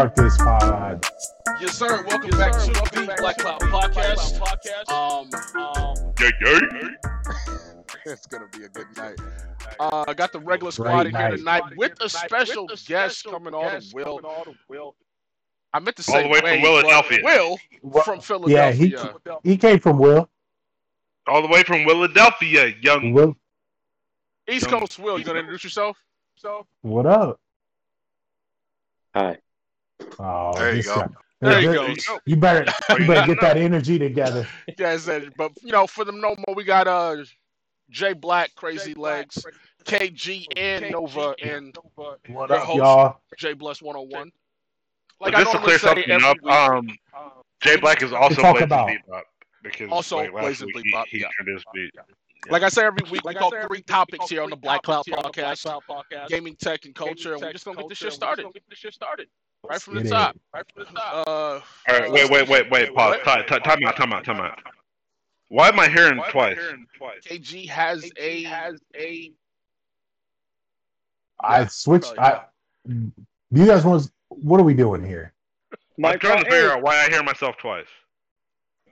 start this pod. Yes, sir. Welcome back to the Black Cloud Podcast. Um, um, Yeah, yeah. it's gonna be a good night. Uh, I got the regular squad Great in here night. tonight with a special guest coming on, Will. I meant to say All the way from Philadelphia. Will Well, from yeah, he he came from Will. All the way from Philadelphia, young. Will, East Coast Will. You gonna introduce yourself? So what up? Hi. Oh, There you go. guy. there you go. You better you better get that energy together. Yeah, said, but you know, for them no more, we got uh Jay Black, Crazy Legs, KG, and Nova, and What up, host. y'all? J Bless 101. But Like I just to clear something every up, week, um, Jay Black is also talk Blazing about- Bebop because Also like, last Blazing week he, Bebop, he yeah. introduced beat. like I say every week, we go three topics here on the Black Cloud Podcast: gaming, tech, and culture, and we're just gonna get this shit started. Right from the top. Right from the top. Uh, All right, wait, wait, wait, wait. Pause. Time, time, time out. Time out. Time out. Why am I hearing twice? KG has a has a. I switched. I. Do you guys want? What are we doing here? I'm trying to figure out why I hear myself twice.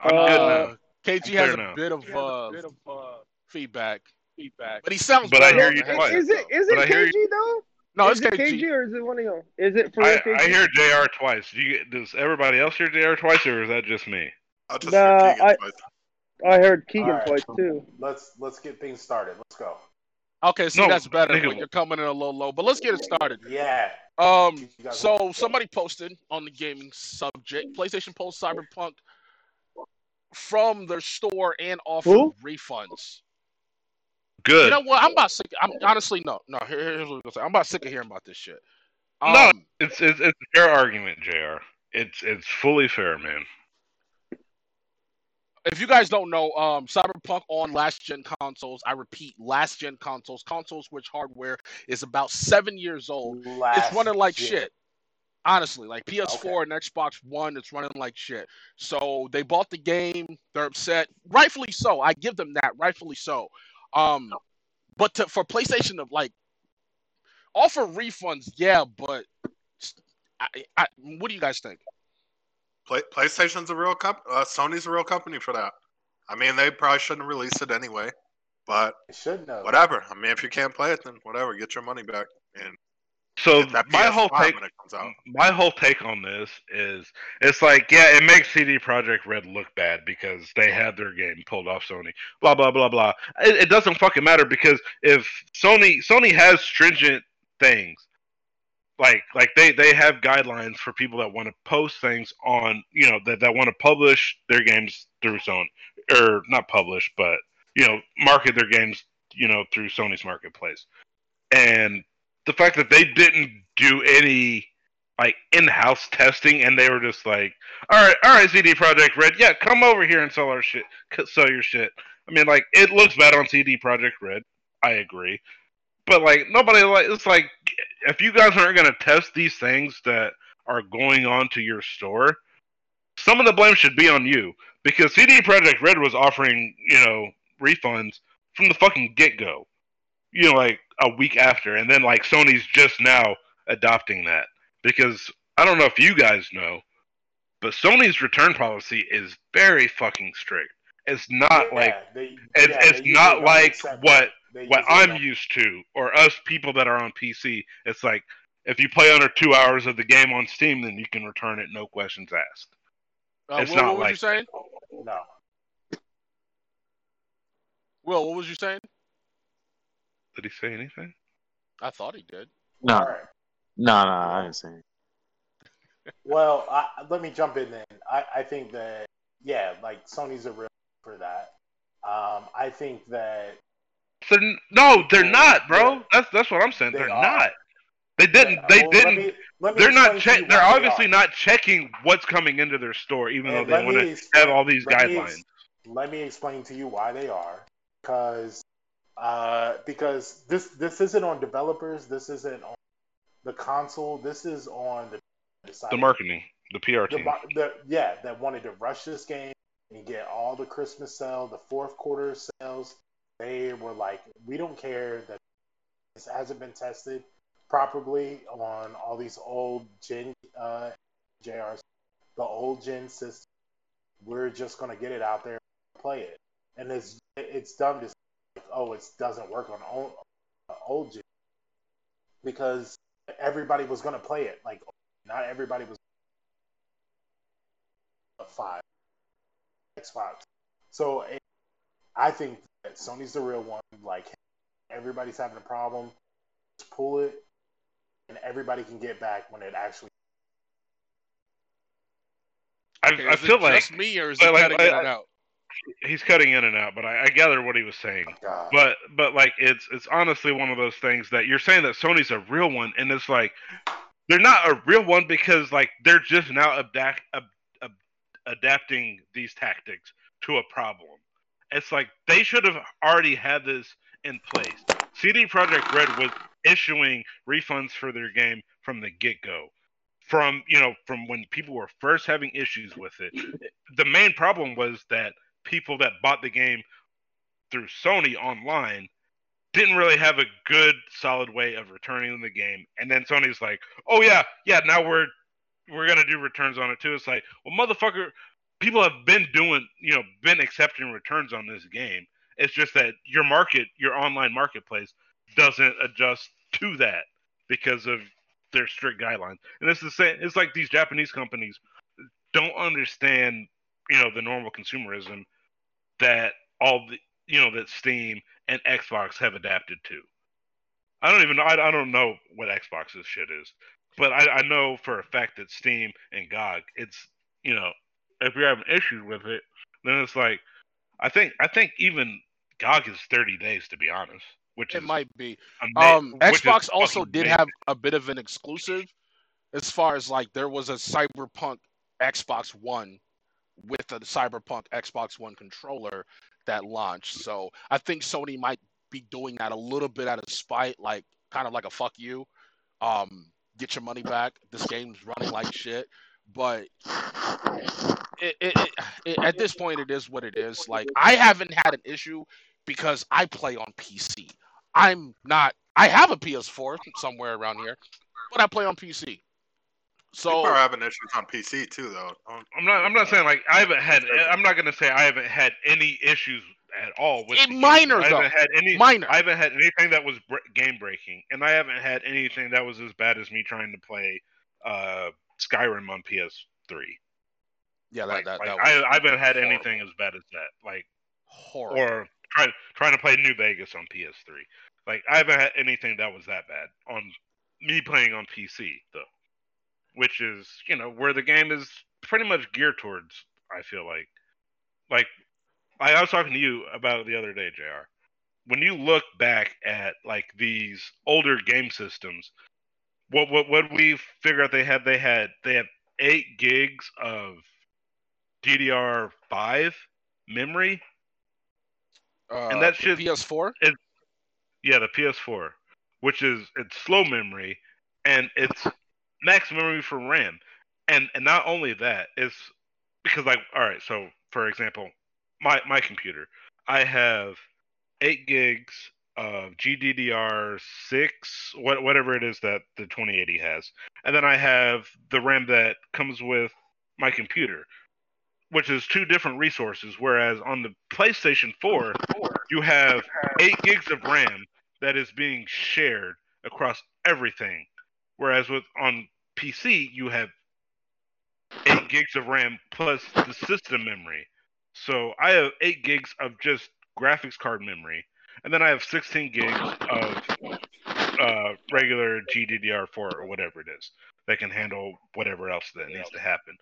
I'm good Uh, now. KG clear has a now. bit of uh, feedback. Feedback, but he sounds. But I better hear on you the twice. headset, Is it is But I it hear KG though? No, is it's it KG. KG or is it one of y'all? Is it for I, KG? I hear Jr. twice. Do you, does everybody else hear Jr. twice, or is that just me? I'll just Nah, hear Keegan I- twice. I heard Keegan All right. twice too. Let's let's get things started. Let's go. Okay, see No, that's better. nigga. But you're coming in a little low. But let's get it started. Yeah. Um, so somebody posted on the gaming subject. PlayStation post Cyberpunk from their store and offered Who? refunds. Good. You know what? I'm about sick. I'm honestly no, no. Here, here's what I'm gonna say. I'm about sick of hearing about this shit. Um, No. It's, it's it's a fair argument, Jr. It's it's fully fair, man. if you guys don't know, um, Cyberpunk on last gen consoles. I repeat, last gen consoles, consoles which hardware is about seven years old. it's running like shit. Honestly, like PS4 and Xbox One, it's running like shit. So they bought the game. They're upset, rightfully so. I give them that, rightfully so. Um, but to, for PlayStation to like offer refunds, yeah, but I, I, what do you guys think? Play, PlayStation's a real company. Uh, Sony's a real company for that. I mean, they probably shouldn't release it anyway. But should know. whatever. I mean, if you can't play it, then whatever. Get your money back. And So that my whole take when it comes out. my whole take on this is it's like yeah it makes CD Projekt Red look bad because they had their game pulled off sony. Blah blah blah blah. It, it doesn't fucking matter because if sony sony has stringent things like like they they have guidelines for people that want to post things on you know that, that want to publish their games through sony or not publish but you know market their games you know through sony's marketplace. And the fact that they didn't do any like in-house testing and they were just like all right all right CD Projekt Red yeah come over here and sell our shit sell your shit. I mean like it looks bad on CD Projekt Red. I agree. But like nobody like it's like if you guys aren't going to test these things that are going on to your store some of the blame should be on you. Because CD Projekt Red was offering you know refunds from the fucking get-go. You know like a week after and then like sony's just now adopting that because I don't know if you guys know, but Sony's return policy is very fucking strict. It's not like they, it's, yeah, it's not like what. They what I'm don't. used to or us people that are on PC. It's like if you play under two hours of the game on Steam, then you can return it, no questions asked. Uh, It's Will, not what was like- you saying? No. Will, what was you saying? Did he say anything? I thought he did. No, All right. no, no, I didn't say. it. Well, I, let me jump in then. I, I think that yeah, like Sony's a real for that. Um, I think that So, no, they're not, bro. That's that's what I'm saying. They They are are. not. They didn't. Yeah, They well, didn't. Let me, let me they're not. explain to Check. They're why they obviously not checking what's coming into their store, even And though they want to have all these let me guidelines. ex- let me explain to you why they are because uh, because this this isn't on developers this isn't on the console this is on the side the marketing, the PR the, team. mar- the yeah that wanted to rush this game and get all the Christmas sale the fourth quarter sales they were like we don't care that this hasn't been tested properly on all these old gen uh, JRs, the old gen system. We're just gonna get it out there and play it, and it's it's dumb to oh it doesn't work on old, old gen because everybody was gonna play it. Like not everybody was a five Xbox. So it, I think that Sony's the real one. Like everybody's having a problem, just pull it, and everybody can get back when it actually. I, Okay, I is it feel like just me or is it like- cutting like- in and out? He's cutting in and out, but I, I gather what he was saying. Oh, God. But but like it's it's honestly one of those things that you're saying that Sony's a real one, and it's like they're not a real one because like they're just now adapt, ab, ab, adapting these tactics to a problem. It's like they should have already had this in place. CD Projekt Red was issuing refunds for their game from the get go. From you know, from when people were first having issues with it. The main problem was that people that bought the game through Sony online didn't really have a good solid way of returning the game. And then Sony's like, "Oh yeah, yeah, now we're we're going to do returns on it too." It's like, "Well, motherfucker, people have been doing, you know, been accepting returns on this game. It's just that your market, your online marketplace doesn't adjust to that because of their strict guidelines. And it's the same it's like these Japanese companies don't understand, you know, the normal consumerism that all the you know that Steam and Xbox have adapted to. I don't even know. I, I don't know what Xbox's shit is, but I, I know for a fact that Steam and GOG, it's you know, if you're having issues with it, then it's like, I think I think even GOG is 30 days to be honest, which It might be. Um, Xbox also did amazing. have a bit of an exclusive, as far as like there was a Cyberpunk Xbox One with a Cyberpunk Xbox One controller that launched. So I think Sony might be doing that a little bit out of spite, like kind of like a fuck you. Um, get your money back. This game's running like shit. But it, it, it, at this point, it is what it is. Like I haven't had an issue because I play on PC. I'm not. I have a PS4 somewhere around here, but I play on PC. So People are having issues on PC too, though. I'm not. I'm not saying like I haven't had. I'm not gonna say I haven't had any issues at all with the game. minor, I though. haven't had any. minor. I haven't had anything that was br- game breaking, and I haven't had anything that was as bad as me trying to play uh, Skyrim on PS3. yeah, that Like, that, like, that I, I haven't had horrible. anything as bad as that. Like horrible. or trying trying to play New Vegas on PS3. Like I haven't had anything that was that bad on me playing on PC though, which is you know where the game is pretty much geared towards. I feel like, like I, was talking to you about it the other day, Jr. When you look back at like these older game systems, what what what we figure out they had they had they had eight gigs of DDR5 memory Uh, and that the shit- PS4. Yeah, the PS4, which is it's slow memory and it's max memory for RAM. And and not only that, it's because like all right, so for example, my my computer, I have 8 gigs of GDDR6, what whatever it is that the 2080 has. And then I have the RAM that comes with my computer, which is two different resources whereas on the PlayStation 4, you have eight gigs of RAM that is being shared across everything. Whereas with on PC, you have eight gigs of RAM plus the system memory. So I have eight gigs of just graphics card memory, and then I have 16 gigs of uh, regular GDDR4 or whatever it is that can handle whatever else that needs to happen.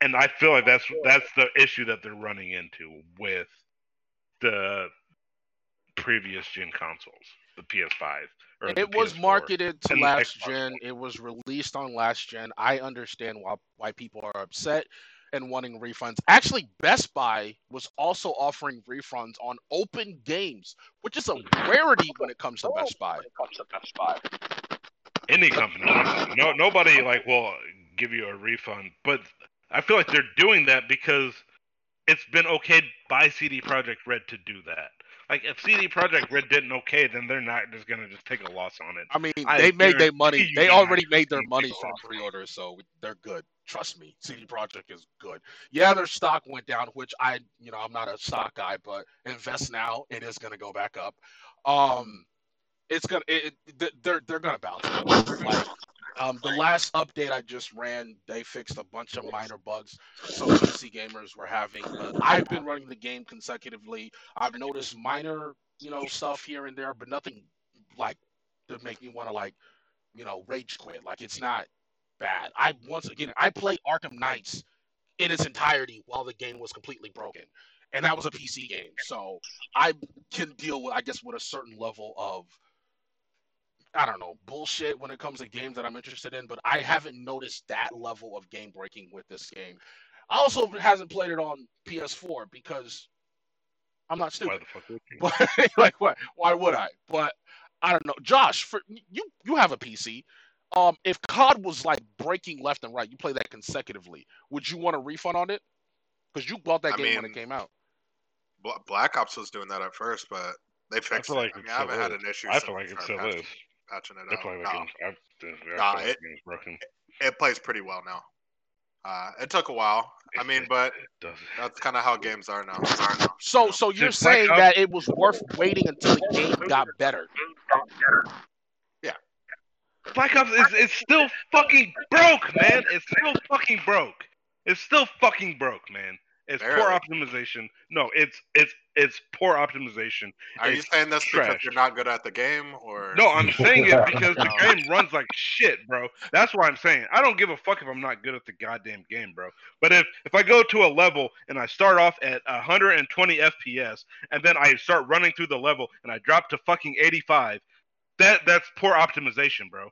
And I feel like that's that's the issue that they're running into with the previous gen consoles, the PS5. It was PS4. marketed to and last gen. One. It was released on last gen. I understand why why people are upset and wanting refunds. Actually, Best Buy was also offering refunds on open games, which is a rarity when it comes to Best Buy. Any company, no nobody like will give you a refund, but I feel like they're doing that because it's been okayed by CD Projekt Red to do that. Like if CD Projekt Red didn't okay, then they're not just gonna just take a loss on it. I mean, I they made their money. They already made their money from take a loss. pre-orders, so they're good. Trust me, CD Projekt is good. Yeah, their stock went down, which I, you know, I'm not a stock guy, but invest now, it is gonna go back up. Um, it's gonna, it, it, they're they're gonna bounce. Like, um, the last update I just ran, they fixed a bunch of minor bugs So PC gamers were having. But I've been running the game consecutively. I've noticed minor, you know, stuff here and there, but nothing like to make me want to like, you know, rage quit. Like it's not bad. I once again, I played Arkham Knights in its entirety while the game was completely broken, and that was a PC game. So I can deal with, I guess, with a certain level of I don't know, bullshit when it comes to games that I'm interested in, but I haven't noticed that level of game breaking with this game. I also hasn't played it on PS4 because I'm not stupid. Why stupid. the fuck would you? But like what? Why would I? But I don't know. Josh, for you you have a PC. Um, if COD was like breaking left and right, you play that consecutively. Would you want a refund on it? Because you bought that I game when it came out. Black Ops was doing that at first, but they fixed feel like it. I it mean, I haven't still had is. an issue. I since feel like they it still is. Patching it I out. feel like No, I, I, I Nah, feel it- game's broken. it plays pretty well now. Uh, it took a while. I mean, but that's kind of how games are now. So so you're Just saying that it was worth waiting until the game got better. Yeah. Black Ops is it's still fucking broke, man. It's still fucking broke. It's still fucking broke, man. It's poor optimization. No, it's it's it's poor optimization. Are you It's saying this because you're not good at the game, or No, I'm saying it because the game runs like shit, bro. That's why I'm saying. I don't give a fuck if I'm not good at the goddamn game, bro. But if if I go to a level and I start off at 120 FPS and then I start running through the level and I drop to fucking 85, that that's poor optimization, bro.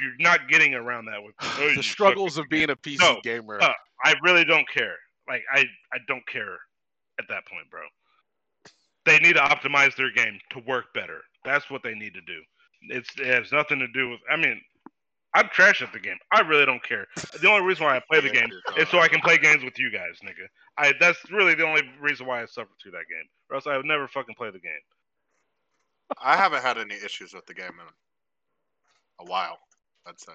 You're not getting around that with oh, the struggles of being a PC No, gamer. uh, I really don't care. Like I I don't care at that point, bro. They need to optimize their game to work better. That's what they need to do. It's it has nothing to do with. I mean, I'm trash at the game. I really don't care. The only reason why I play the game is so I can play games with you guys, nigga. I that's really the only reason why I suffer through that game. Or else I would never fucking play the game. I haven't had any issues with the game in a while. I'd say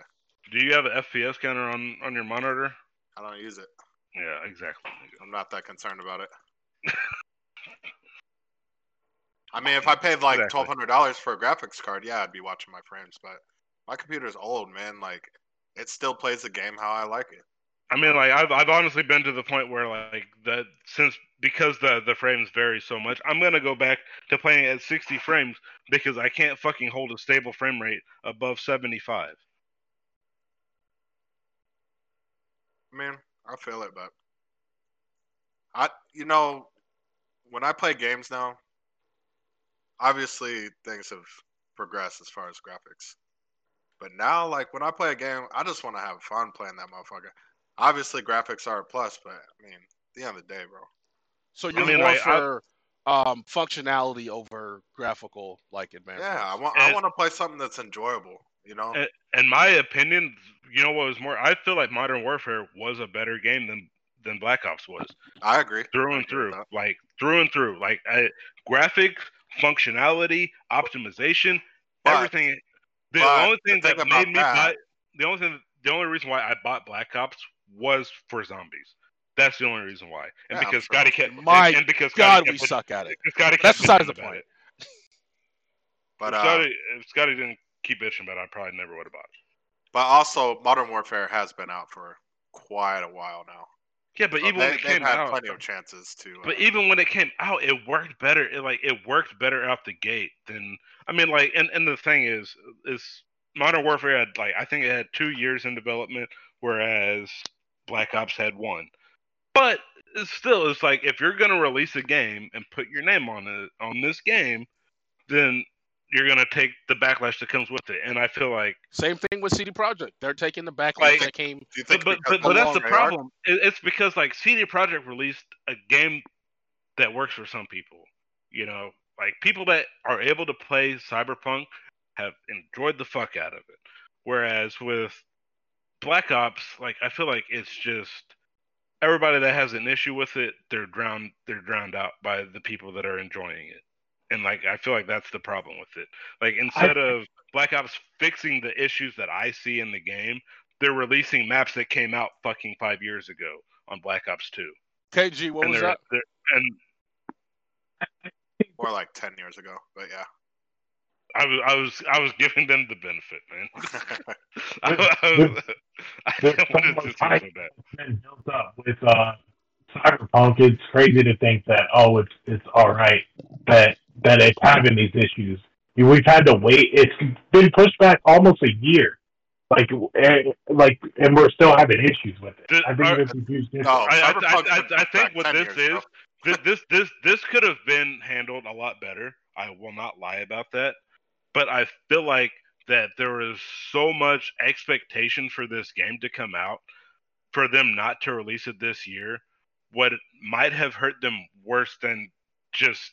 Do you have an FPS counter on on your monitor? I don't use it. Yeah, exactly. nigga. I'm not that concerned about it. I mean, if I paid like Exactly. twelve hundred dollars for a graphics card, yeah, I'd be watching my frames. But my computer's old, man. Like, it still plays the game how I like it. I mean, like I've I've honestly been to the point where like that since because the the frames vary so much, I'm gonna go back to playing at 60 frames because I can't fucking hold a stable frame rate above 75. I mean, I feel it, but I, you know, when I play games now, obviously things have progressed as far as graphics. But now, like when I play a game, I just want to have fun playing that motherfucker. Obviously, graphics are a plus, but I mean, at the end of the day, bro. so you're mean, more like, I- for um, functionality over graphical like advancements. Yeah, I want, I want to play something that's enjoyable. You know, And- In my opinion, you know what was more? I feel like Modern Warfare was a better game than than Black Ops was I agree. through and through, like through and through, like I, graphics, functionality, optimization, But- everything. The but only thing the that made me that- buy the only thing the only reason why I bought Black Ops was for zombies. That's the only reason why, and Yeah, I'm because sure. Scotty kept My and, and because God, Scotty we kept, suck at it. Scotty That's kept besides bitching the point. it. But if uh, Scotty, if Scotty didn't keep bitching about it, I probably never would have bought it. but also, Modern Warfare has been out for quite a while now. Yeah, but So even they, when it came had out, plenty of chances to. But uh, even when it came out, it worked better. It like it worked better out the gate than I mean, like, and, and the thing is, is Modern Warfare had like I think it had two years in development, whereas Black Ops had one. But it's still, it's like if you're gonna release a game and put your name on it on this game, then you're gonna take the backlash that comes with it. And I feel like Same thing with CD Projekt. They're taking the backlash Like- that came. do you but think? but, but, but that's the long are- problem. It's because like CD Projekt released a game that works for some people. You know, like people that are able to play Cyberpunk have enjoyed the fuck out of it. Whereas with Black Ops, like I feel like it's just everybody that has an issue with it, they're drowned. They're drowned out by the people that are enjoying it. And like I feel like that's the problem with it. Like instead I, of Black Ops fixing the issues that I see in the game, they're releasing maps that came out fucking five years ago on Black Ops Two. KG, what and was that? and Or like ten years ago. But yeah. I was I was I was giving them the benefit, man. I, There's- I, was, I there's didn't want to seem much so bad. been built up with uh, Cyberpunk. It's crazy to think that oh, it's it's all right that that it's having these issues. We've had to wait. It's been pushed back almost a year. Like, eh, like, and we're still having issues with it. Did- I think are- it's a. No, I, I, I, I, I think what this is, this, this this this could have been handled a lot better. I will not lie about that, but I feel like that there is so much expectation for this game to come out, for them not to release it this year, what might have hurt them worse than just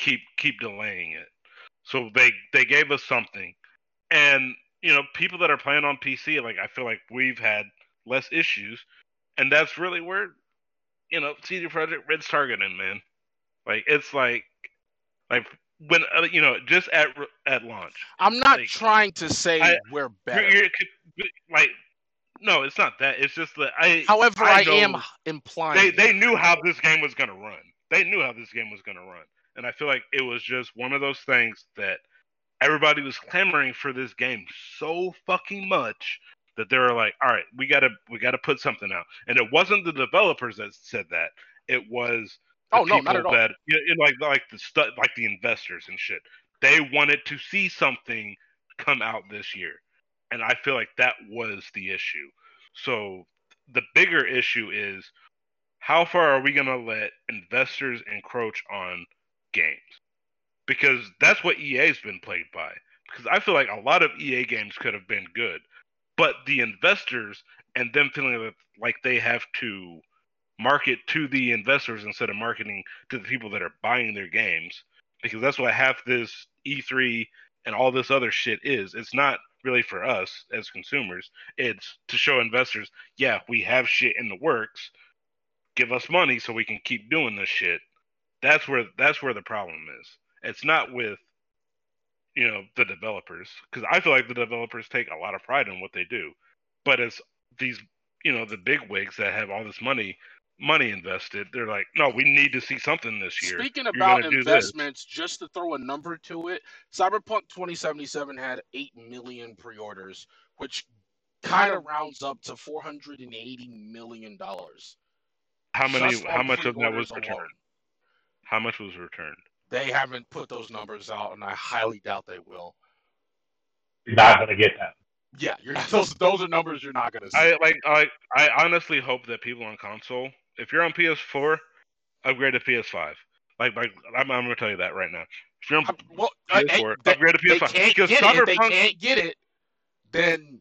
keep keep delaying it. So they they gave us something, and you know people that are playing on PC, like I feel like we've had less issues, and that's really where you know CD Projekt Red's targeting, man. Like it's like like when uh, you know just at at launch, I'm not like, trying to say I- we're you're, better. you're, like no, it's not that. It's just that I. However, I, know am implying They they knew how this game was gonna run. They knew how this game was gonna run, and I feel like it was just one of those things that everybody was clamoring for this game so fucking much that they were like, all right, we gotta we gotta put something out. And it wasn't the developers that said that. It was Oh, no, not at all. that you know, like like the stu- like the investors and shit. They wanted to see something come out this year, and I feel like that was the issue. So the bigger issue is how far are we going to let investors encroach on games? Because that's what EA's been plagued by. Because I feel like a lot of EA games could have been good, but the investors and them feeling like they have to market to the investors instead of marketing to the people that are buying their games, because that's what half this E3 and all this other shit is. It's not really for us as consumers. It's to show investors, yeah, we have shit in the works. Give us money so we can keep doing this shit. That's where that's where the problem is. It's not with you know the developers because I feel like the developers take a lot of pride in what they do, but it's these you know the big wigs that have all this money money invested. They're like, no, we need to see something this year. Speaking You're about gonna do this. investments, just to throw a number to it, Cyberpunk 2077 had 8 million pre orders, which kind of rounds up to $480 million. How many? How much of that was returned? How much was returned? They haven't put those numbers out, and I highly doubt they will. You're not gonna get that. Yeah, you're not, those those are numbers you're not going to see. I like I I honestly hope that people on console, if you're on PS4, upgrade to PS5. Like like I'm, I'm gonna tell you that right now. If you're on I'm- well, I- I- PS4, they, upgrade to PS5 can't because get it. If they Cyberpunk. can't get it, then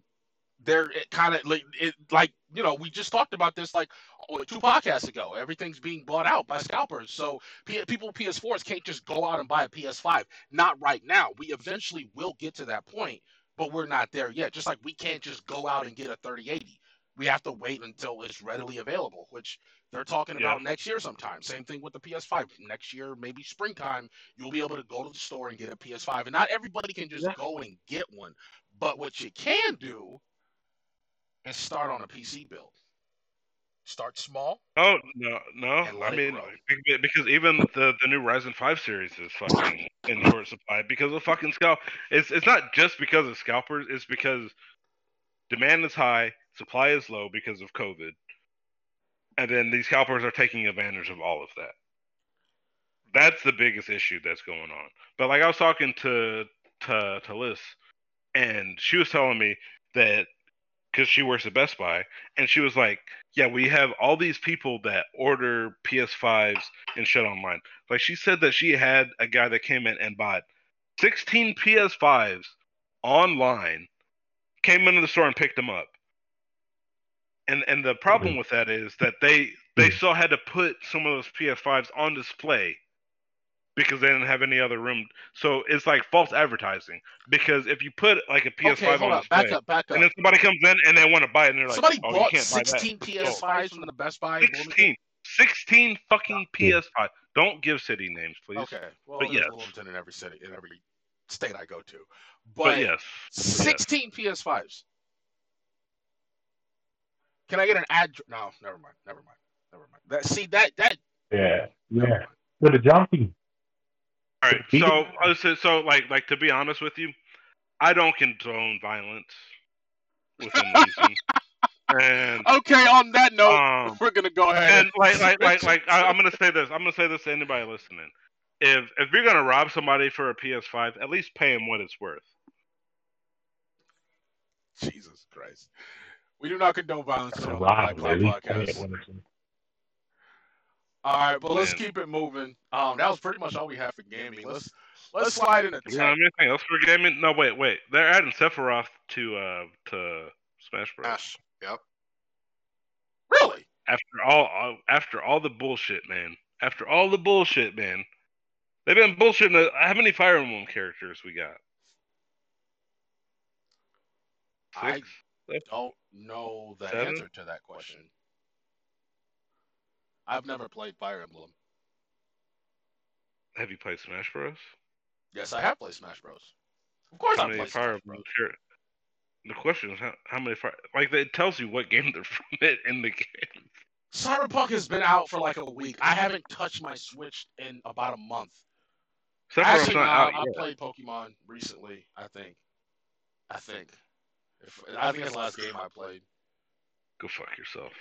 they're kind of like, like you know we just talked about this like oh, two podcasts ago. Everything's being bought out by scalpers, so P- people with PS4s can't just go out and buy a PS5. Not right now. We eventually will get to that point, but we're not there yet. Just like we can't just go out and get a 3080. We have to wait until it's readily available, which they're talking Yeah. about next year sometime. Same thing with the PS5. Next year, maybe springtime, you'll be able to go to the store and get a PS5. And not everybody can just Yeah. go and get one. But what you can do is start on a PC build. Start small. Oh no no! I mean because even the the new Ryzen five series is fucking in short supply because of fucking scalp. It's it's not just because of scalpers. It's because demand is high, supply is low because of COVID, and then these scalpers are taking advantage of all of that. That's the biggest issue that's going on. But like I was talking to to to Liz, and she was telling me that because she works at Best Buy, and she was like, "Yeah, we have all these people that order PS5s and shit online." Like she said that she had a guy that came in and bought 16 PS5s online, came into the store and picked them up. And and the problem mm-hmm. with that is that they they mm. still had to put some of those PS5s on display because they didn't have any other room. So it's like false advertising because if you put like a PS5 okay, hold on up. display, Back up, back up. and then somebody comes in and they want to buy it, and they're like, Somebody "Oh, bought you can't 16 PS5s from the Best Buy. 16, 16 fucking PS5. Don't give city names, please. Okay. Well, But there's yes. Wilmington in every city, in every state I go to. But, But, yes. 16 PS5s. Can I get an address? No, never mind. Never mind. Never mind. That see that that Yeah, yeah. For the junkie. All right. So, uh, so, so, like, like to be honest with you, I don't condone violence within reason. and Okay, on that note, um, we're gonna go ahead and like, like, like, like, I, I'm gonna say this. I'm gonna say this to anybody listening. If if you're gonna rob somebody for a PS5, at least pay him what it's worth. Jesus Christ. We do not condone violence on a the lot. Black Cloud At least pay podcast. It when it's- All right, but let's Man. keep it moving. Um, that was pretty much all we have for gaming. Let's let's slide into You know tech. anything else for gaming? No, wait, wait. They're adding Sephiroth to uh to Smash Bros. Smash. Yep. Really? After all, after all the bullshit, man. After all the bullshit, man. They've been bullshitting. The, how many Fire Emblem characters we got? I Six? don't know the Seven? answer to that question. I've never played Fire Emblem. Have you played Smash Bros? Yes, I have played Smash Bros. Of course, How I've many played Fire Emblem Bros. char- The question is how, how many fire like it tells you what game they're from it in the game. Cyberpunk has been out for like a week. I haven't touched my Switch in about a month. Sephiroth's Actually, not no, out I yet. played Pokemon recently. I think. I think. If, I think that's the last game I played. Go fuck yourself.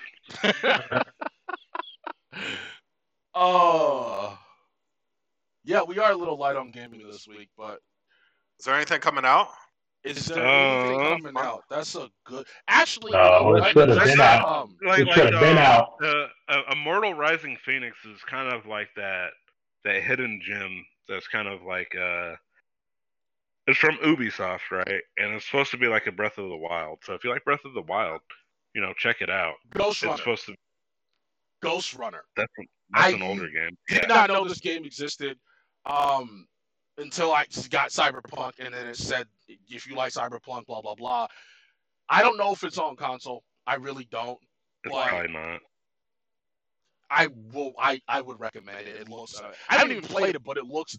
Oh. yeah, we are a little light on gaming this week, but Is there anything coming out? is there anything Uh, coming out? That's a good. Actually, No, you it like, should have been not, out. Um, Like, It should have been uh, out. Uh, uh, Immortal Rising Phoenix is kind of like that that hidden gem that's kind of like uh it's from Ubisoft, right? And it's supposed to be like a Breath of the Wild. So if you like Breath of the Wild, you know, check it out. Ghost It's Runner. supposed to Ghost Runner. that's, that's I- an older game. Did not know this game existed um, until I got Cyberpunk, and then it said if you like Cyberpunk, blah blah blah. I don't know if it's on console. I really don't. It's Why? probably not. I will. I, I would recommend it. It looks. Uh, I haven't even played it, but it looks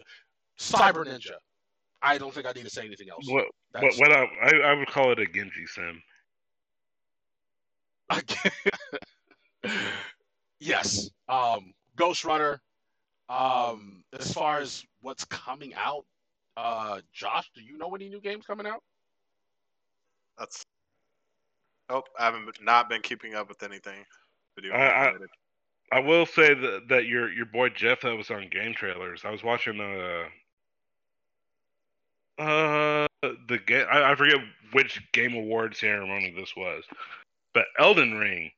Cyber Ninja. I don't think I need to say anything else. What what, what I, I I would call it a Genji sim. yes. Um, Ghost Runner. Um, as far as what's coming out, uh, Josh, do you know any new games coming out? That's. Oh, I haven't not been keeping up with anything. Video I- I- related. I will say that that your your boy Jeff that was on game trailers. I was watching uh uh the game. I, I forget which game award ceremony this was, but Elden Ring.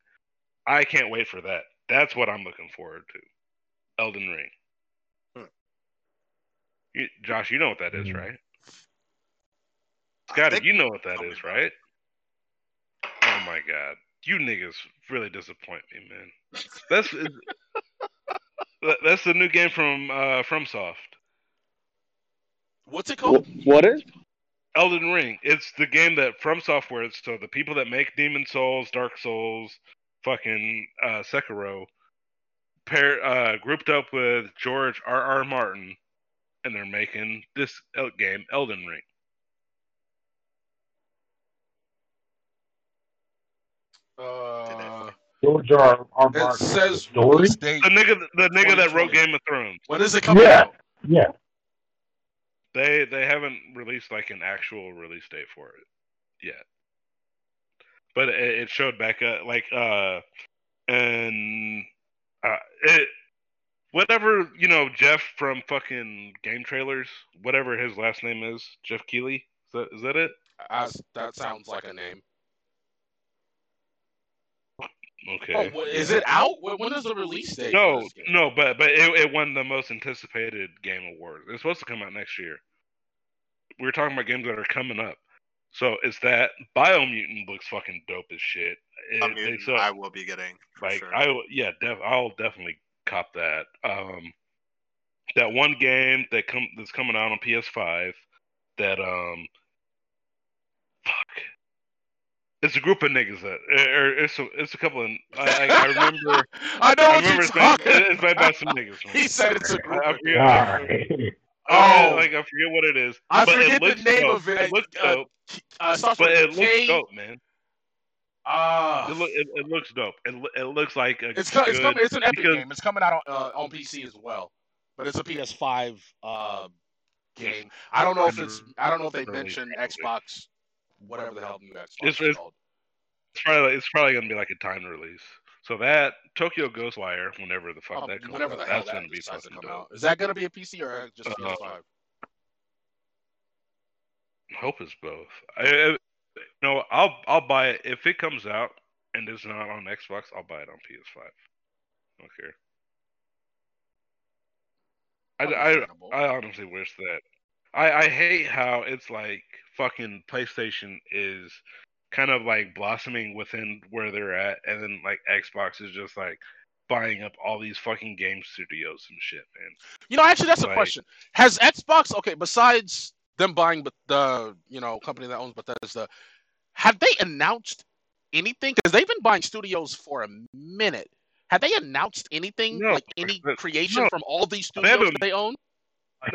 I can't wait for that. That's what I'm looking forward to. Elden Ring. Hmm. You, Josh, you know what that is, Mhm. right? Scotty, think- you know what that Tell me is, about right? Oh my god, you niggas really disappoint me, man. That's that's the new game from uh, FromSoft, What's it called? What is? Elden Ring. It's the game that From Software. It's so the people that make Demon Souls, Dark Souls, fucking uh, Sekiro, pair uh, grouped up with George R. R. Martin, and they're making this el- game, Elden Ring. Uh, George R. R. it Martin. says story. date. The nigga, the nigga that wrote Game of Thrones. When is it coming Yeah, out? yeah. They they haven't released like an actual release date for it yet, but it, it showed back up like uh and uh it whatever you know Jeff from fucking game trailers whatever his last name is Geoff Keighley is that is that it As, that sounds like a name. okay Oh, what, is it out? When, when is the release date? no no but but it, it won the most anticipated game award it's supposed to come out next year we were talking about games that are coming up so it's that Biomutant looks fucking dope as shit It- I they mean, I will be getting for like sure. I will- yeah, def- I'll definitely cop that. Um, that one game that come that's coming out on PS5 that um, fuck, It's a group of niggas that, or it's a, it's a couple of. I, I, I remember. I know I what remember you're it's made, talking. it's made by some niggas. man. He said it's a group. I of- forget, Alright. I, Oh. like I forget what it is. I but forget it the looks name dope. of it. It looks Uh, dope, Uh, it but it a looks dope, man. Uh, It, look, it, it looks dope. It, it looks like a it's co- it's coming. It's an Epic because- game. It's coming out on, uh, on PC as well, but it's a PS5 uh, game. I don't know if it's. I don't know if they mentioned Xbox, whatever the hell new Xbox It's- is it's- called. It's probably it's probably gonna be like a timed release. So that Tokyo Ghostwire, whenever the fuck Oh, that comes out, the hell that's that gonna be to fucking come dope. out. Is that gonna be a PC or just Uh, PS5? Hope it's both. I, I, no, I'll I'll buy it if it comes out and it's not on Xbox. I'll buy it on PS5. I don't care. I, I, I honestly wish that. I, I hate how it's like fucking PlayStation is kind of like blossoming within where they're at, and then like Xbox is just like buying up all these fucking game studios and shit, man. You know, actually, that's a question. Has Xbox okay? Besides them buying, but the you know company that owns Bethesda, have they announced anything? Because they've been buying studios for a minute. Have they announced anything No, like any creation no. from all these studios haven't- that they own?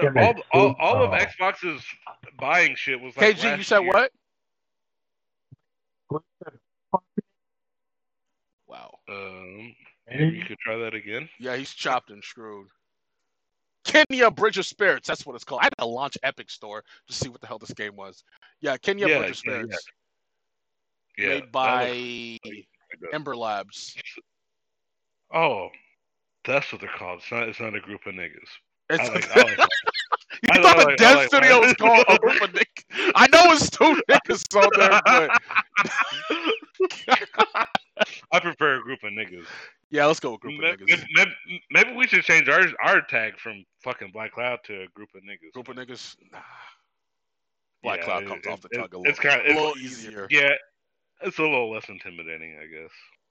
Like all, all, all of Xbox's buying shit was like KG, you said year. what? Wow. Um, maybe you could try that again. Yeah, he's chopped and screwed. Kena Bridge of Spirits. That's what it's called. I had to launch Epic Store to see what the hell this game was. Yeah, Kena Yeah, Bridge of yeah, yeah. Spirits, Yeah, made by looks. Ember Labs. Oh, that's what they're called. It's not. It's not a group of niggas. It's, I like. I like you I thought like- the I dev like studio that. was called a group of niggas. I know it's two niggas on there, but I prefer a group of niggas. yeah, let's go with group of Maybe, niggas. maybe, maybe we should change our our tag from fucking Black Cloud to a group of niggas. Group of niggas. Nah. Black Yeah, Cloud it- comes it- off the it- tongue a it's little, kinda- a little easier. Yeah, it's a little less intimidating, I guess.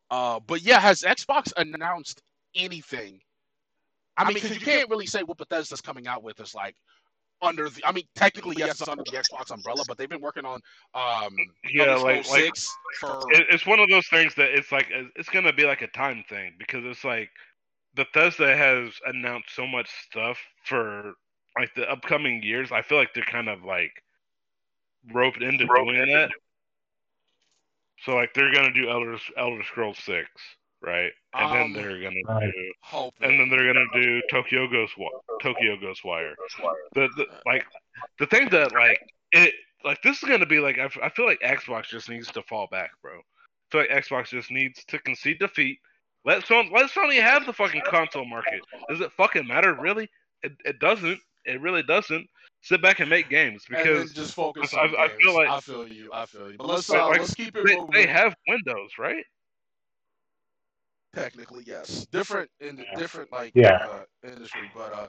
Uh, but yeah, has Xbox announced anything? I mean, you can't really say what Bethesda's coming out with is like under the. I mean, technically, yes, it's under the Xbox umbrella, but they've been working on um, Yeah, like like for. it's one of those things that it's like it's gonna be like a time thing because it's like Bethesda has announced so much stuff for like the upcoming years. I feel like they're kind of like roped into doing that. So like they're gonna do Elder Elder Scrolls six, right? And Um, then they're gonna do Hope. and then they're gonna do Tokyo Ghost Tokyo Ghostwire. The, the like the thing that like it like this is gonna be like I, f- I feel like Xbox just needs to fall back, bro. I feel like Xbox just needs to concede defeat. Let Sony let Sony have the fucking console market. Does it fucking matter really? It it doesn't. It really doesn't. Sit back and make games because just focus I- on I games. feel like- I feel you. I feel you. But let's Like- uh, like, let's keep it they, they have Windows, right? Technically yes. Different in Yeah. different like Yeah. uh, industry but uh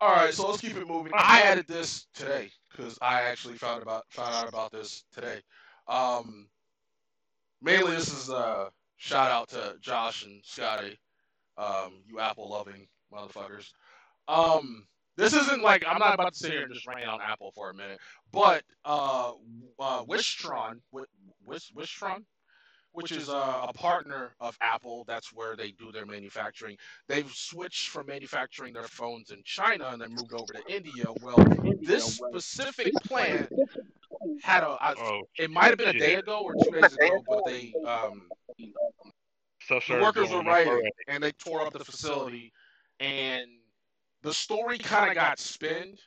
all right so let's keep it moving. I added this today because i actually found about found out about this today. Um mainly this is a shout out to josh and scotty um you apple loving motherfuckers. Um this isn't like i'm not about to sit here and just rain on apple for a minute but uh uh wishtron Wi- Wish, wishtron which is uh, a partner of Apple. That's where they do their manufacturing. They've switched from manufacturing their phones in China and then moved over to India. Well, this specific plant had a. I- Oh, it might have been a day ago or two days ago, but they um, stuff the workers were blowing up writing already. and they tore up the facility, and the story kind of got spinned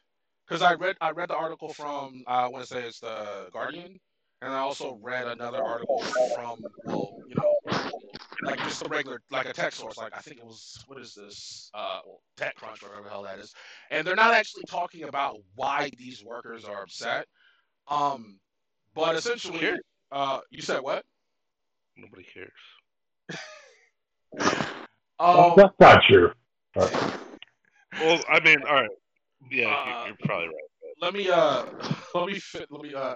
because I read I read the article from uh, I want to say it's the Guardian, and I also read another article from well you know like just a regular like a tech source like I think it was what is this uh well, TechCrunch or whatever the hell that is, and they're not actually talking about why these workers are upset, um, but essentially uh you said what? Nobody cares. Well, Um, that's not true. But Well, I mean, all right. Yeah, Uh, you're, you're probably right. let me uh let me fit let me uh I-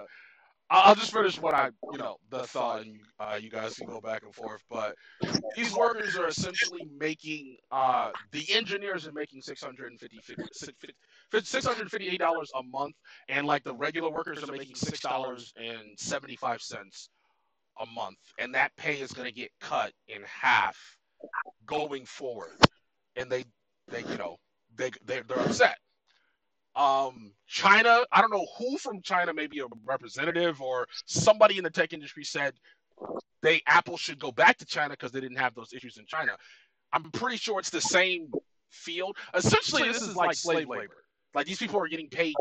I'll just finish what I you know the thought and uh, you guys can go back and forth but these workers are essentially making uh the engineers are making 650 658 dollars a month and like the regular workers are making six dollars and 75 cents a month, and that pay is going to get cut in half going forward, and they they you know they they they're upset. Um, China, I don't know who from China, maybe a representative or somebody in the tech industry said they Apple should go back to China because they didn't have those issues in China. I'm pretty sure it's the same field. Essentially, this is like slave labor. Like these people are getting paid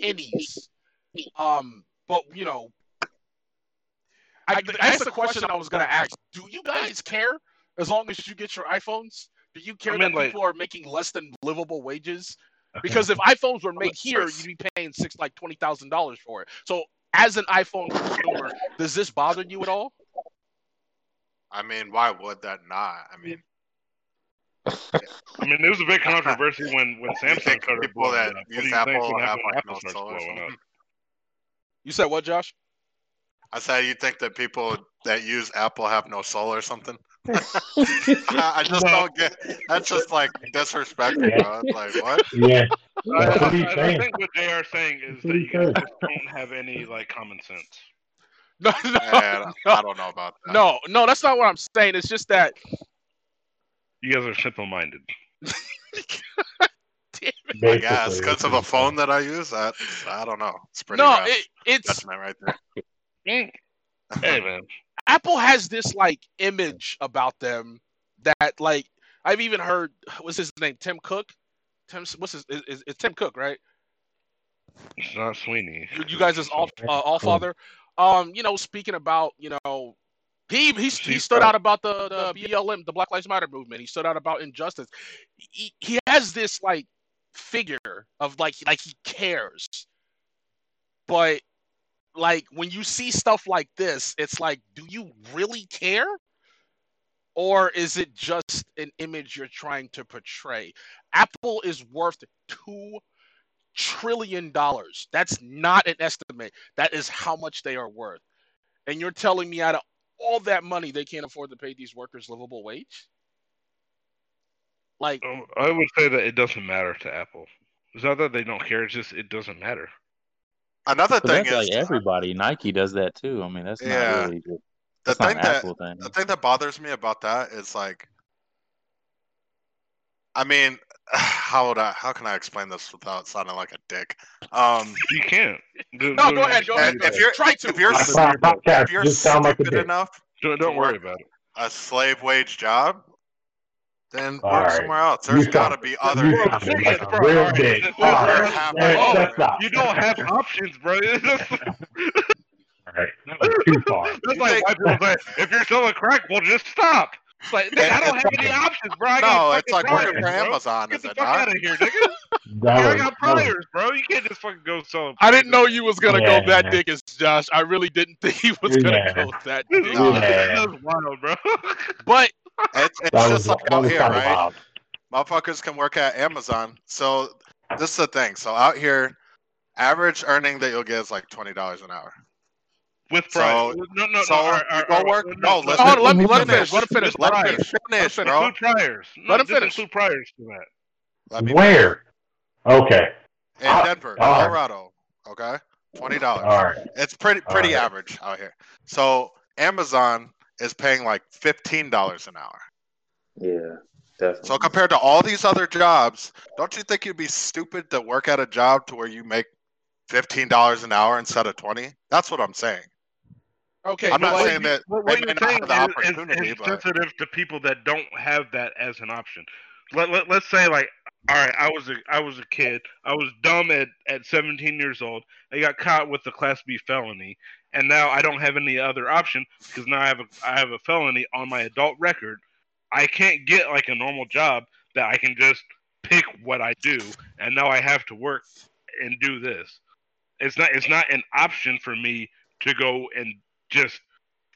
pennies. Um, but you know, I, asked the question I was gonna ask. Do you guys care as long as you get your iPhones? Do you care I mean, that people like, are making less than livable wages? Because if iPhones were made here, you'd be paying six like twenty thousand dollars for it. So, as an iPhone consumer, does this bother you at all? I mean, why would that not? I mean, I mean, there was a big controversy when when Samsung started people that use Apple have like no solar. You said what, Josh? I said you think that people that use Apple have no soul or something. I just no. don't get. That's just like disrespectful, bro. Like what? Yeah. I, I, I, think what Jr. saying is that you guys don't have any like common sense. No, no, Man, no, I don't know about that. No, no, that's not what I'm saying. It's just that you guys are simple-minded. I guess because of the phone that I use. That I don't know. It's pretty. No, it, it's right there. hey man, Apple has this like image about them that like I've even heard. What's his name? Tim Cook. Tim. What's his? Is, is, is Tim Cook right? It's not Sweeney. You, you guys is all uh, all father. Um, you know, speaking about you know he he, he stood out about the, the BLM, the Black Lives Matter movement. He stood out about injustice. He, he has this like figure of like like he cares, but like when you see stuff like this, it's like, do you really care? Or is it just an image you're trying to portray? Apple is worth two trillion dollars. That's not an estimate. That is how much they are worth. And you're telling me out of all that money, they can't afford to pay these workers livable wage? Like, um, I would say that it doesn't matter to Apple. It's not that they don't care; it's just it doesn't matter. Another thing is like everybody. Nike does that too. I mean, that's yeah, not really just, the thing that thing. the thing that bothers me about that is like, I mean, how would I? How can I explain this without sounding like a dick? Um, you can't. no, go ahead. Go ahead. If you're try to, if you're, if you're stupid enough, don't, don't worry about it. A slave wage job, then All work right. somewhere else. There's got to be other. You, like real big. you don't have options, bro. All right, that too far. That's like white people if you're selling crack, well, just stop. It's like, I don't have any options, bro. I no, it's like working for Amazon. Get the fuck out of here, nigga. I got priors, bro. You can't just fucking go sell. I didn't know you was gonna yeah, go that man. dick as Josh. I really didn't think he was gonna go that dick. No, that was wild, bro. but it's, it's just like out here, right? Wild. Motherfuckers can work at Amazon. So this is the thing. So out here, average earning that you'll get is like twenty dollars an hour with priors. So, no, no, so no. Our, our, go work. No, no, hold on. Let me let him finish. Let him finish. Let him finish, finish bro. Include priors. No, let him finish. Include priors to that. Let me Where? Finish. Okay. In ah, Denver, Colorado. Okay. Twenty dollars. All right. It's pretty pretty right. average out here. So Amazon is paying like fifteen dollars an hour. Yeah. Definitely. So compared to all these other jobs, don't you think you'd be stupid to work at a job to where you make fifteen dollars an hour instead of twenty? That's what I'm saying. Okay, I'm not saying that what, what you're saying the opportunity, is, is, but... sensitive to people that don't have that as an option. Let, let, let's say like, all right, I was a I was a kid, I was dumb at at 17 years old. I got caught with a Class B felony, and now I don't have any other option because now I have a I have a felony on my adult record. I can't get like a normal job that I can just pick what I do, and now I have to work and do this. It's not it's not an option for me to go and just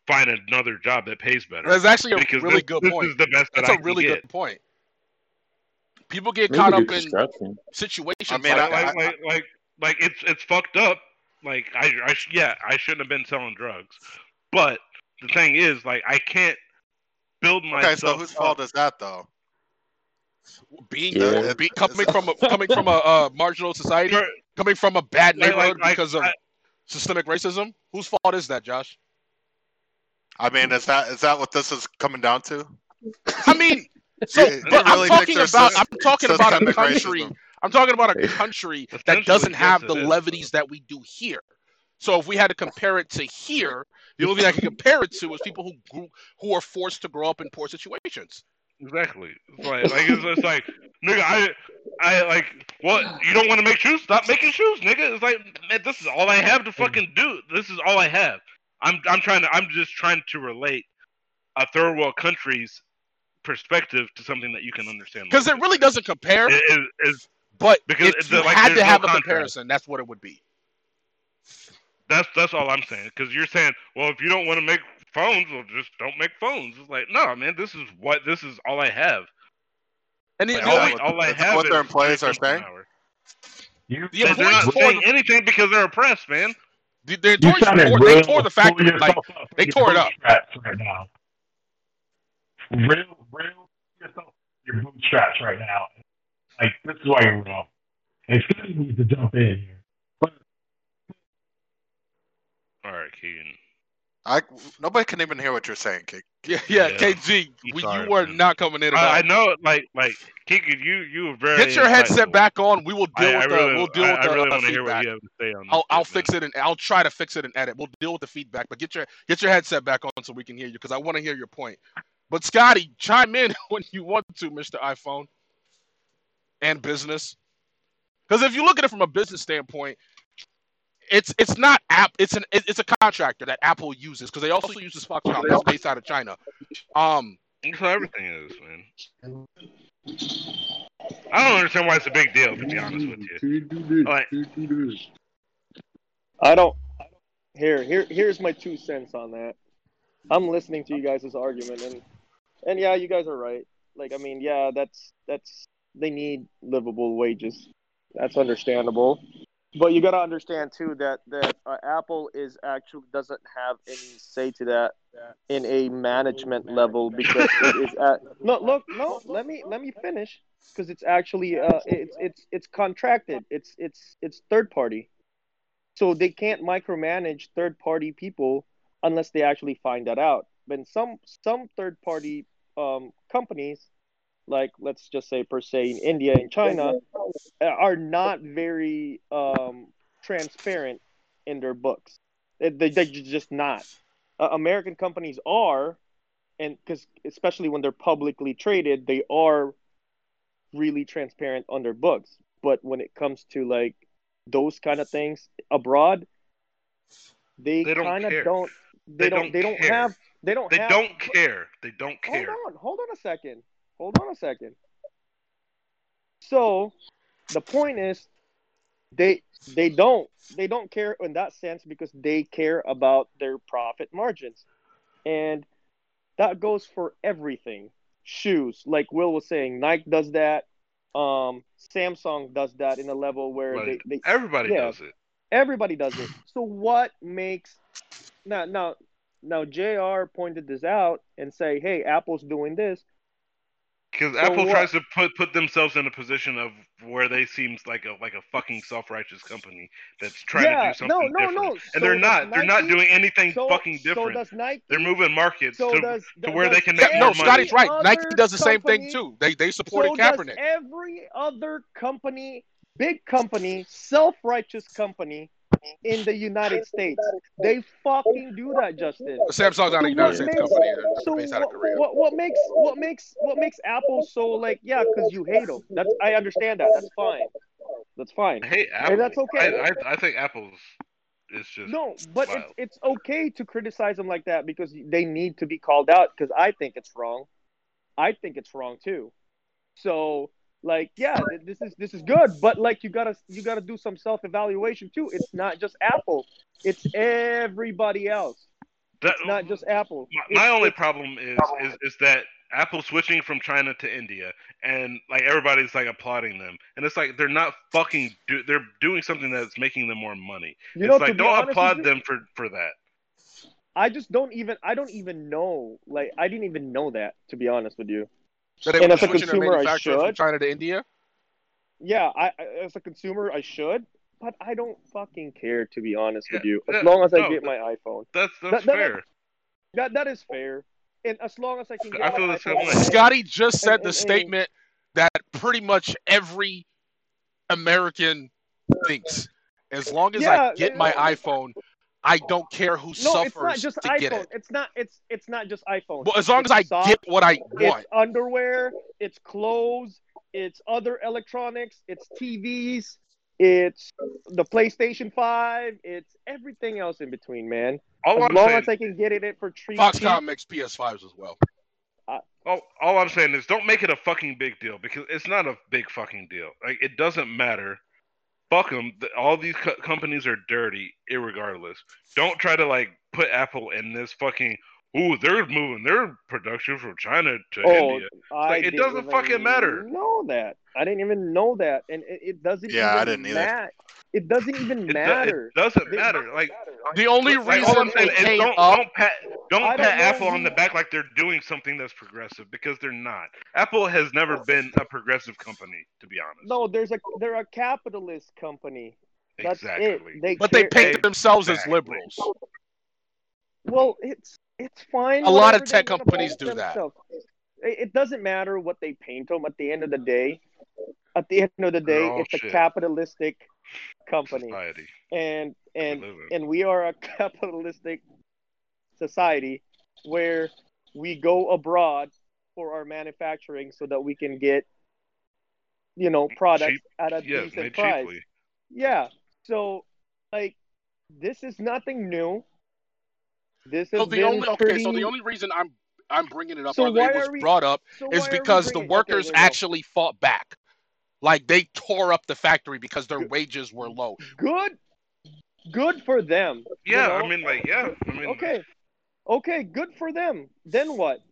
find another job that pays better. That's actually a really this, good this point. Is the best That's a really good point. People get Maybe caught up in situations. I mean, like, I, like, like, like, like, it's it's fucked up. Like I, I, yeah, I shouldn't have been selling drugs, but the thing is, like, I can't build myself. Okay, so whose up. fault is that though? Being, yeah. being coming from a, coming from a uh, marginal society, coming from a bad neighborhood because of systemic racism. Whose fault is that, Josh? I mean, is that is that what this is coming down to? I mean, so but I'm talking about I'm talking about a country. Racism. I'm talking about a country that doesn't have the levities that we do here. So if we had to compare it to here, the only thing I can compare it to is people who grew, who are forced to grow up in poor situations. Exactly. It's like, like it's, it's, like, nigga, I, I like, what? You don't want to make shoes? Stop making shoes, nigga. It's like, man, this is all I have to fucking do. This is all I have. I'm, I'm trying to, I'm just trying to relate a third world country's perspective to something that you can understand. Because it really doesn't compare. It, it, it's, but because if you like, had to have no a contrast. comparison, that's what it would be. That's that's all I'm saying. Because you're saying, well, if you don't want to make phones, well, just don't make phones. It's like, no, man, this is what this is all I have. And like, all, I, all I have what their employees are saying. You, the they're not saying the, anything because they're oppressed, man. The, the employees tore, they tore the factory, like they tore it up right now. Real, real yourself your bootstraps right now. Like this is why you're wrong. And Scotty needs to jump in here. All right, Keegan. I nobody can even hear what you're saying, Keegan. Yeah, yeah, yeah. KG, we, you were not coming in. I, I, know, like, like Keegan, you you were very. Get your headset back on. We will deal I, with the. Really, we'll deal with the. I really uh, want to hear what you have to say on. I'll, I'll fix it and I'll try to fix it and edit. We'll deal with the feedback, but get your get your headset back on so we can hear you because I want to hear your point. But Scotty, chime in when you want to, Mister iPhone, and business. Because if you look at it from a business standpoint, it's it's not app it's an it's a contractor that Apple uses because they also use this Foxconn that's based out of China. Um, that's how everything is, man. I don't understand why it's a big deal, to be honest with you. Like, I don't. Here, here, here's my two cents on that. I'm listening to you guys' argument, and and yeah, you guys are right. Like, I mean, yeah, that's that's they need livable wages. That's understandable. But you got to understand too that that uh, Apple is actually doesn't have any say to that in a management level because it is at no look no let me let me finish. Because it's actually uh it's it's it's contracted. It's it's it's third party. So they can't micromanage third party people unless they actually find that out. But some some third party um companies like let's just say per se in India and China are not very um, transparent in their books. They, they, just not. Uh, American companies are, and because especially when they're publicly traded, they are really transparent on their books. But when it comes to like those kind of things abroad, they, they kind of don't. They, they don't. don't they don't have. They don't. They have, don't care. They don't care. Hold on. Hold on a second. Hold on a second. So the point is they they don't they don't care in that sense because they care about their profit margins. And that goes for everything. Shoes, like Will was saying, Nike does that. Um, Samsung does that in a level where right. they, they, everybody yeah, does it. Everybody does it. So what makes now now now JR pointed this out and say, hey, Apple's doing this. Because so Apple what? tries to put put themselves in a position of where they seems like a like a fucking self righteous company that's trying yeah, to do something no, no, different. No. And so they're not. Nike, they're not doing anything so, fucking different. So does Nike. They're moving markets to, does, to where they can make more no, money. Scotty's right. Nike does the same thing too. They they supported so Kaepernick. every other company, big company, self righteous company in the United States. They fucking do that, Justin. Samsung's not a United States company. So based out of Korea. What, what makes what makes what makes Apple so like yeah? Because you hate them. That's I understand that. That's fine. That's fine. I hate Apple. And that's okay. I, I, I think Apple's is just no, but it's it's okay to criticize them like that because they need to be called out. Because I think it's wrong. I think it's wrong too. So like yeah this is this is good but like you gotta you gotta do some self-evaluation too. It's not just apple. It's everybody else. That, it's not just apple. my, my only problem is, is is that apple switching from china to india and like everybody's like applauding them. And it's like they're not fucking do, they're doing something that's making them more money. You know, it's like don't applaud them for for that. I just don't even i don't even know like i didn't even know that to be honest with you that and as a consumer, I should. From China to India. Yeah, I as a consumer, I should, but I don't fucking care to be honest yeah, with you. As yeah, long as I no, get my iPhone. That's that's that, fair. That, That that is fair. And as long as I can get I feel my the same iPhone way. Scotty just said and- the and- statement that pretty much every American thinks. As long as Yeah, I get yeah, my yeah. iPhone, I don't care who No, it's not just to iPhone. get it. It's not. It's it's not just iPhone. Well, as long It's as I socks, get what I want. It's underwear. It's clothes. It's other electronics. It's TVs. It's the PlayStation Five. It's everything else in between, man. All as I'm long saying, as I can get it for cheap. Foxconn makes PS5s as well. all, all I'm saying is don't make it a fucking big deal because it's not a big fucking deal. Like it doesn't matter. Fuck them. All these co- companies are dirty, irregardless. Don't try to like put Apple in this fucking. Ooh, they're moving their production from China to Oh, India. I Like, it didn't doesn't even fucking matter. Know that? I didn't even know that, and it, it doesn't. Yeah, even I didn't either. It doesn't even It, do- matter. it doesn't They- matter. Like The only Like, reason all I'm saying it is came don't up, don't pat don't I don't pat Apple on the back like they're doing something that's progressive because they're not. Apple has never been a progressive company, to be honest. No, there's a they're a capitalist company. That's exactly. it. They but they care- paint themselves as liberals. Well, it's it's fine. A lot of tech companies paint do that. themselves. It, it doesn't matter what they paint them. At the end of the day, at the end of the day, They're all it's a capitalistic company, Society. and and we live in. and we are a capitalistic society where we go abroad for our manufacturing so that we can get you know products Cheap- at a yeah, decent price. cheaply. Yeah. So like this is nothing new. This has So the been only okay, so the only reason I'm I'm bringing it up So or it was we- brought up so is why are we because the workers okay, there go. actually fought back. Like they tore up the factory because their wages were low. good good for them. you Yeah, know? I mean, like, yeah, I mean, Okay. Okay, good for them. Then what?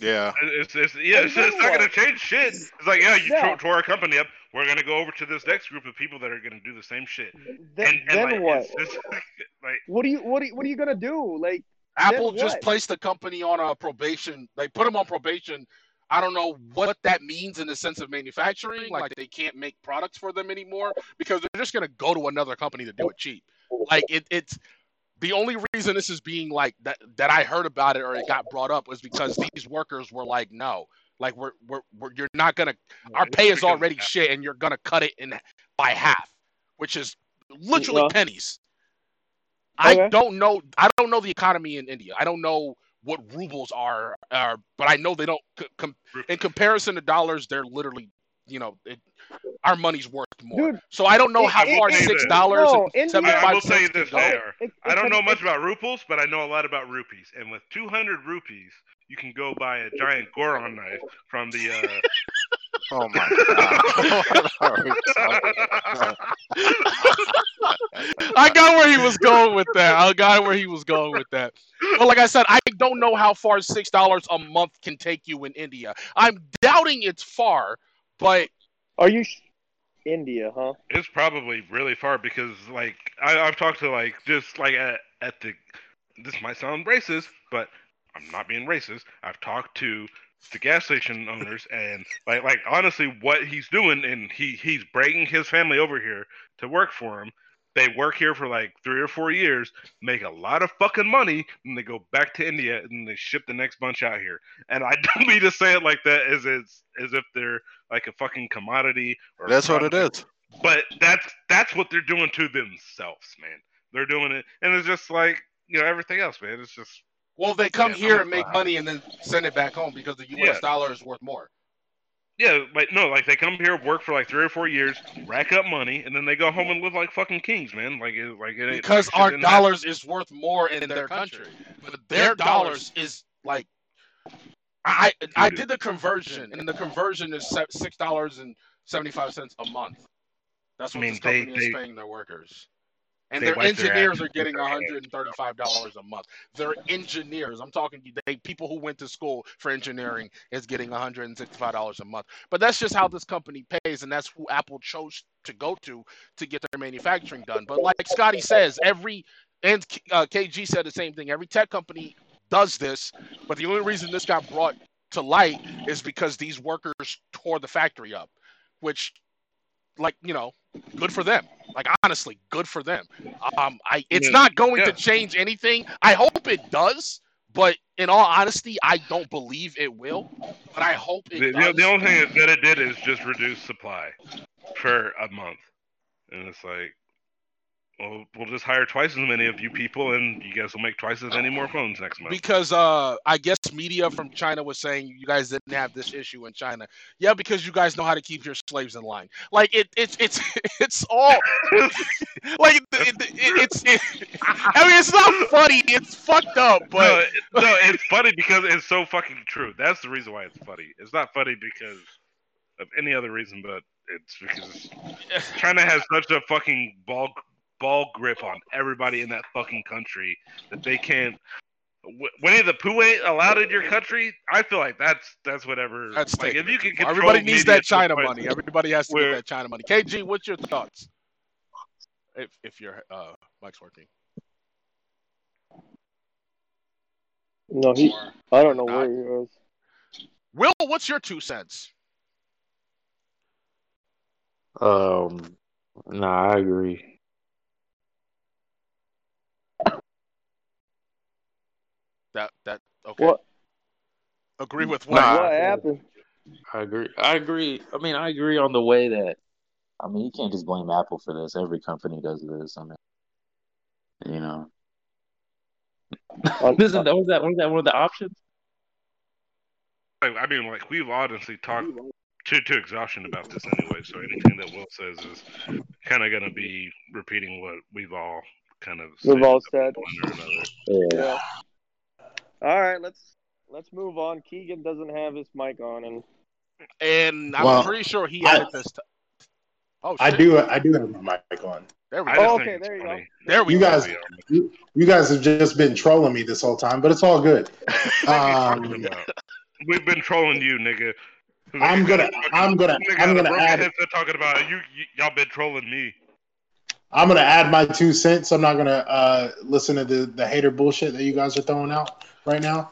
Yeah. It's, it's yeah, it's, it's not gonna change shit. It's like, yeah, you Yeah. tore, tore our company up. We're gonna go over to this next group of people that are gonna do the same shit. Then, and, and then like, what? It's, it's, like, What do you what do you, what are you gonna do? Like Apple just what? placed the company on a probation. They put them on probation. I don't know what that means in the sense of manufacturing. Like they can't make products for them anymore because they're just going to go to another company to do it cheap. Like it, it's the only reason this is being like that that I heard about it or it got brought up was because these workers were like, no, like we're we're, we're you're not gonna. Our pay is already shit, and you're gonna cut it in by half, which is literally Well- pennies. I don't know. I don't know the economy in India. I don't know what rubles are, are but I know they don't. c- Com- in comparison to dollars, they're literally, you know, it, our money's worth more. Dude, so I don't know it- how it- far it- six dollars No, and India- seventy I, I will tell you cents this, can go. I don't it- know it- much about rupees, but I know a lot about rupees. And with 200 rupees, you can go buy a giant Goron knife from the. Uh, Oh my god. What are we talking about? I got where he was going with that. I got where he was going with that. But like I said, I don't know how far six dollars a month can take you in India. I'm doubting it's far, but Are you sh- India, huh? it's probably really far because, like, I, I've talked to like just like at, at the. This might sound racist, but I'm not being racist. I've talked to the gas station owners and like like honestly what he's doing and he he's bringing his family over here to work for him they work here for like three or four years make a lot of fucking money and they go back to india and they ship the next bunch out here and i don't mean to say it like that as as, as if they're like a fucking commodity or That's what it is. but that's that's what they're doing to themselves man they're doing it and it's just like you know everything else man it's just well, they come Yeah, here and make money and then send it back home because the U.S. Yeah. dollar is worth more. Yeah, like no, like they come here, work for like three or four years, rack up money, and then they go home and live like fucking kings, man. Like it, like it because like our didn't happen. dollars is worth more in their country, but their dollars is like I I did the conversion, and the conversion is six dollars and seventy five cents a month. That's what I mean, this they- company is they- paying their workers, and they their wipe their engineers are getting one hundred and thirty five dollars a month. Their engineers, I'm talking they people who went to school for engineering is getting one hundred and sixty five dollars a month. But that's just how this company pays, and that's who Apple chose to go to to get their manufacturing done. But like Scotty says, every and uh, KG said the same thing. Every tech company does this, but the only reason this got brought to light is because these workers tore the factory up, which, like you know, good for them. Like honestly, good for them. Um, I it's Yeah. not going Yeah. to change anything. I hope it does, But in all honesty, I don't believe it will. But I hope it The, does. the, the only thing that it did is just reduce supply for a month, and it's like, well, we'll just hire twice as many of you people, and you guys will make twice as many more phones next month. because uh, I guess media from China was saying you guys didn't have this issue in China. Yeah, because you guys know how to keep your slaves in line. Like it, it's it's it's all like it, it, it, it's. It, I mean, it's not funny. It's fucked up, but it- no, it's funny because it's so fucking true. That's the reason why it's funny. It's not funny because of any other reason, but it's because China has such a fucking ball ball grip on everybody in that fucking country that they can't. wh- Winnie the Pooh ain't allowed in your country. I feel like that's that's whatever. that's like if you can control Everybody needs that China point- money. Everybody has to where- get that China money. KG, what's your thoughts? If if your uh, mic's working. No, he. I don't know not. where he was. Will, what's your two cents? Um, nah, I agree. That that okay. What? Agree with what? Nah. What happened? I agree. I agree. I mean, I agree on the way that. I mean, you can't just blame Apple for this. Every company does this. I mean, you know. Uh, on- Isn't that was that was that one of the options? I mean, like we've honestly talked to to exhaustion about this anyway. So anything that Will says is kind of gonna be repeating what we've all kind of We've all said. one or another. Yeah. Yeah. All right, let's let's move on. Keegan doesn't have his mic on, and And I'm Well, pretty sure he I- had it this time. Oh, I do. I do have my mic on. There we go. Oh, okay, there you go. There we You go. guys, you, you guys have just been trolling me this whole time, but it's all good. What are you talking Um. We've been trolling you, nigga. I'm gonna, I'm gonna, Nigga I'm gonna broken add, headset talking about you, you. Y'all been trolling me. I'm gonna add my two cents. I'm not gonna uh, listen to the the hater bullshit that you guys are throwing out right now.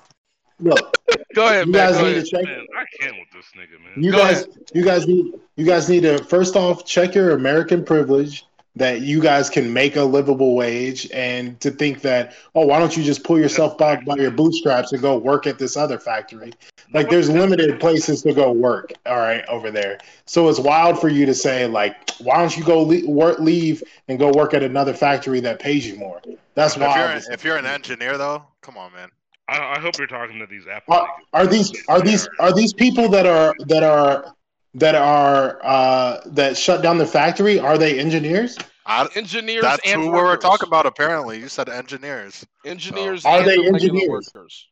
Look, Go ahead, you man. guys Go need ahead. to check. Man, I can't with this nigga, man. You Go guys, you guys need, you guys need to first off check your American privilege that you guys can make a livable wage, and to think that oh, why don't you just pull yourself back by your bootstraps and go work at this other factory? Like, there's limited places to go work. All right, over there. So it's wild for you to say like, why don't you go le- work, leave and go work at another factory that pays you more? That's If you're, wild. if you're an engineer, though, come on, man. I, I hope you're talking to these Apple. are, are these are these are these people that are that are that are uh, that shut down the factory? Are they engineers? I, Engineers that's and who we were talking about. Apparently, you said engineers. Engineers Are and they the engineers? workers.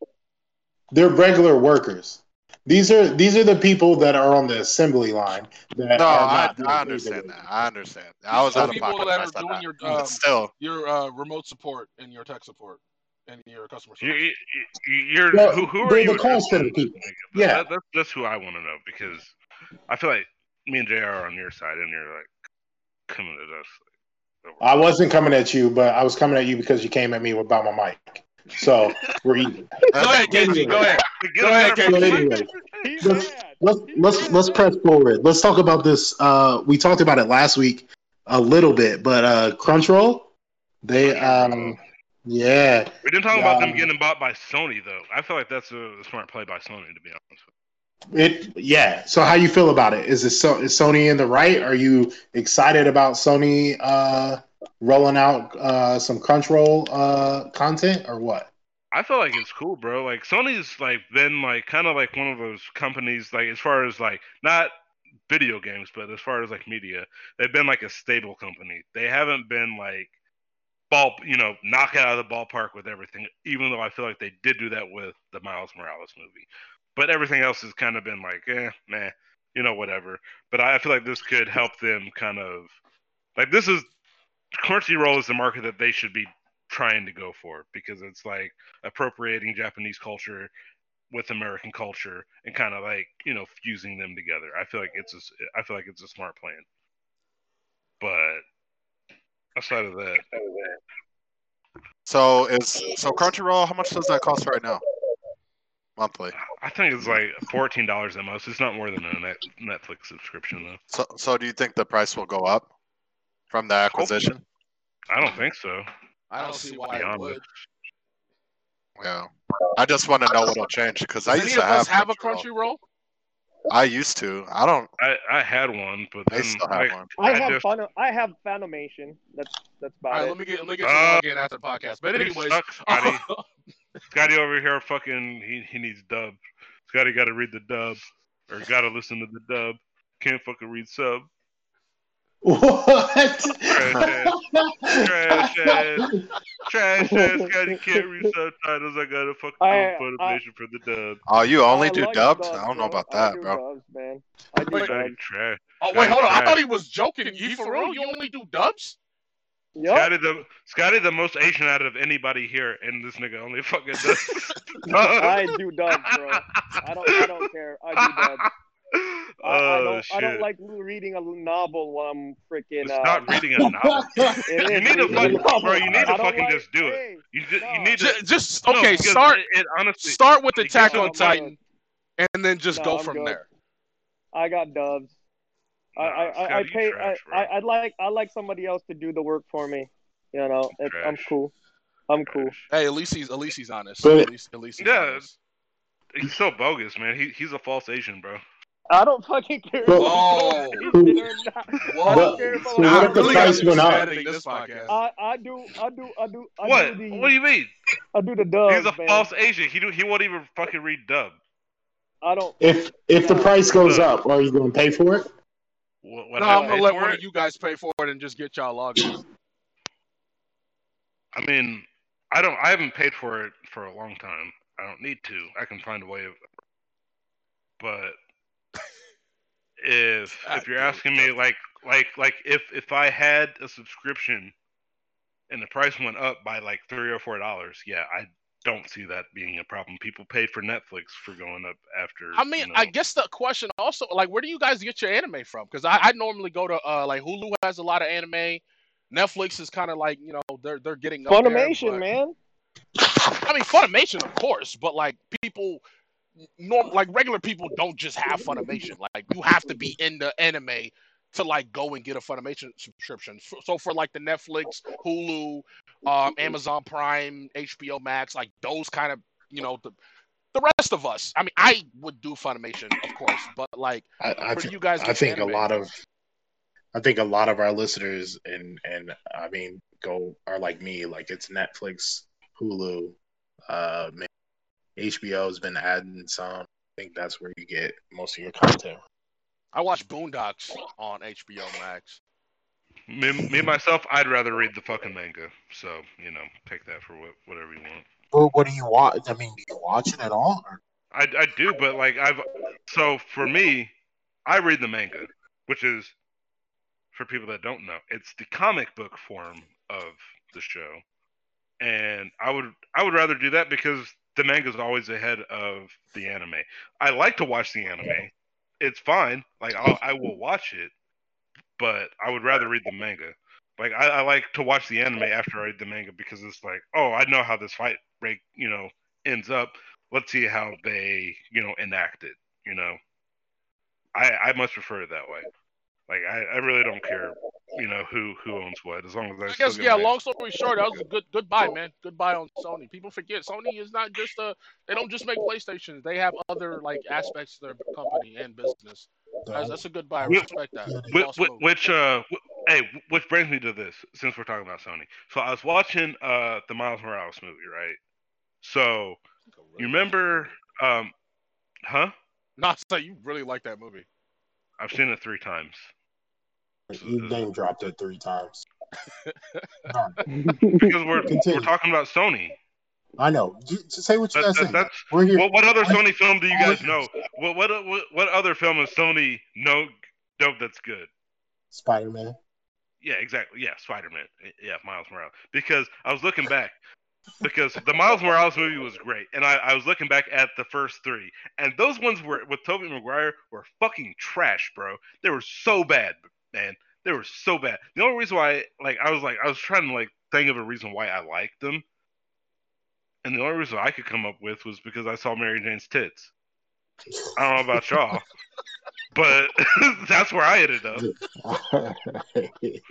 They're regular workers. These are these are the people that are on the assembly line. That No, I, I understand that. I understand. I was The out of people pocket. that I are doing that. your, But um, still, Your uh, remote support and your tech support and your customer You, service. you, you're Well, who, who are you? the call addressing, center people. nigga? Yeah. that, that's that's who I want to know because I feel like me and Jr. are on your side, and you're like coming at us. Like, I wasn't coming at you, but I was coming at you because you came at me about my mic. So we're even. Go ahead, KG. Go ahead. Get Go ahead, better So anyway, Let's- let's let's let's press forward. Let's talk about this. Uh, we talked about it last week a little bit, but uh, Crunchyroll, they um, yeah, We didn't talk about them getting bought by Sony though. I feel like that's a smart play by Sony, to be honest. it yeah. So how you feel about it? Is it so is Sony in the right? Are you excited about Sony uh rolling out uh some Crunchyroll uh content or what? I feel like it's cool, bro. Like Sony's like been like kind of like one of those companies like as far as like not video games, but as far as like media, they've been like a stable company. They haven't been like ball, you know, knock it out of the ballpark with everything. Even though I feel like they did do that with the Miles Morales movie, but everything else has kind of been like, eh, nah, you know, whatever. But I feel like this could help them kind of like this is Crunchyroll is the market that they should be trying to go for because it's like appropriating Japanese culture with American culture and kind of like you know fusing them together. I feel like it's a, I feel like it's a smart plan. But outside of that, so is so Crunchyroll. How much does that cost right now? Monthly. I think it's like fourteen dollars at most. It's not more than a net, Netflix subscription though. So so do you think the price will go up from the acquisition? I don't think so. I don't see why it honest. would. Yeah, I just want to know what'll change because I used to have have a Crunchyroll. Crunchyroll? I used to. I don't. I, I had one, but I then still have I, one. I I have just- fun. I have Funimation. That's that's All about right, it. let me get let me get Uh, you log in after the podcast. But it anyways, sucks, Scotty. Scotty over here, fucking, he, he needs dub. Scotty got to read the dub, or got to listen to the dub. Can't fucking read sub. What? Trash ass. Trash ass. Trash ass Scotty can't read subtitles. I gotta fucking I- put I- motivation for the dub. Oh, you only I do like dubs? dubs, I don't know about I that, do bro. Dubs, man. I do Wait, dubs. trash. oh wait, hold on. I thought he was joking. You for real? You only do dubs? Yep. Scotty the Scotty the most Asian out of anybody here, and this nigga only fucking does. I do dubs, bro. I don't. I don't care. I do dubs. I, I oh don't. shit! I don't like reading a novel while I'm freaking. it's Uh, not reading a novel. it You need to fucking- bro, you need to fucking like- just do it. hey, You, ju- No. you need to Just, just no, okay. because Start It, it honestly, start with it Attack on you- Titan, and then just No, go I'm from good. there. I got dubs. I, Nah, I, I, I pay. trash, I, I, like. I like somebody else to do the work for me. You know, it, I'm cool. I'm cool. Hey, at least he's at least he's honest. But- at least, at least he's Yeah. honest. he's so bogus, man. He, he's a false Asian, bro. I don't fucking care. But- oh. Whoa. if you're I don't care if So I'm what I if the price gotta went up? this podcast. I, I do. I do. I do. I what? Do the, What do you mean? I do the dubs, he's a man. false Asian. He do, he won't even fucking read dub. I don't. If if the price goes up, are you going to pay for it? What, what no, I I'm gonna let one it? of you guys pay for it and just get y'all logins. I mean, I don't. I haven't paid for it for a long time. I don't need to. I can find a way of. But if if you're asking me, like like like if if I had a subscription, and the price went up by like three or four dollars, yeah, I don't see that being a problem. People paid for Netflix for going up after. I mean, you know, I guess the question also, like, where do you guys get your anime from? Because I, I normally go to uh, like Hulu has a lot of anime. Netflix is kind of like you know they're they're getting up there, Funimation, but- man. I mean, Funimation, of course, but like people, norm like regular people don't just have Funimation. Like you have to be in the anime to like go and get a Funimation subscription. So, so for like the Netflix, Hulu, um, Amazon Prime, HBO Max, like those kind of you know the the rest of us. I mean, I would do Funimation, of course, but like I, I, th- you guys? I think a lot of I think a lot of our listeners and and I mean go are like me, like it's Netflix, Hulu, uh man, HBO has been adding some. I think that's where you get most of your content. I watch Boondocks on HBO Max. me, me myself, I'd rather read the fucking manga. So you know, take that for what, whatever you want. Well, what do you watch? I mean, do you watch it at all? Or? I, I do, but like I've so for me, I read the manga, which is for people that don't know, it's the comic book form of the show, and I would I would rather do that because the manga is always ahead of the anime. I like to watch the anime; it's fine. Like I'll, I will watch it, but I would rather read the manga. Like I, I like to watch the anime after I read the manga because it's like, oh, I know how this fight break, you know, ends up let's see how they you know enact it you know i i much prefer it that way like i i really don't care you know who who owns what as long as i, guess yeah. my- Long story short, that was a good goodbye, man. Good buy on Sony. People forget Sony is not just a. They don't just make PlayStations. They have other like aspects of their company and business. That's, that's a good buy. I respect that. Which, which, uh hey which brings me to this since we're talking about sony so i was watching uh the miles morales movie right so you remember um huh Not say you really like that movie. i've seen it three times You name dropped it three times. because we're Continue. we're talking about sony I know. You, just say what you that, guys that, say. that's We're here. What, what other We're- Sony film do you guys know? What what what, what other film is Sony know know that's good? Spider Man. Yeah, exactly. Yeah, Spider Man. Yeah, Miles Morales. Because I was looking back, because the Miles Morales movie was great, and I, I was looking back at the first three, and those ones were with Tobey Maguire were fucking trash, bro. They were so bad, man. They were so bad. The only reason why, like, I was like, I was trying to like think of a reason why I liked them, and the only reason I could come up with was because I saw Mary Jane's tits. I don't know about y'all, but that's where I ended up.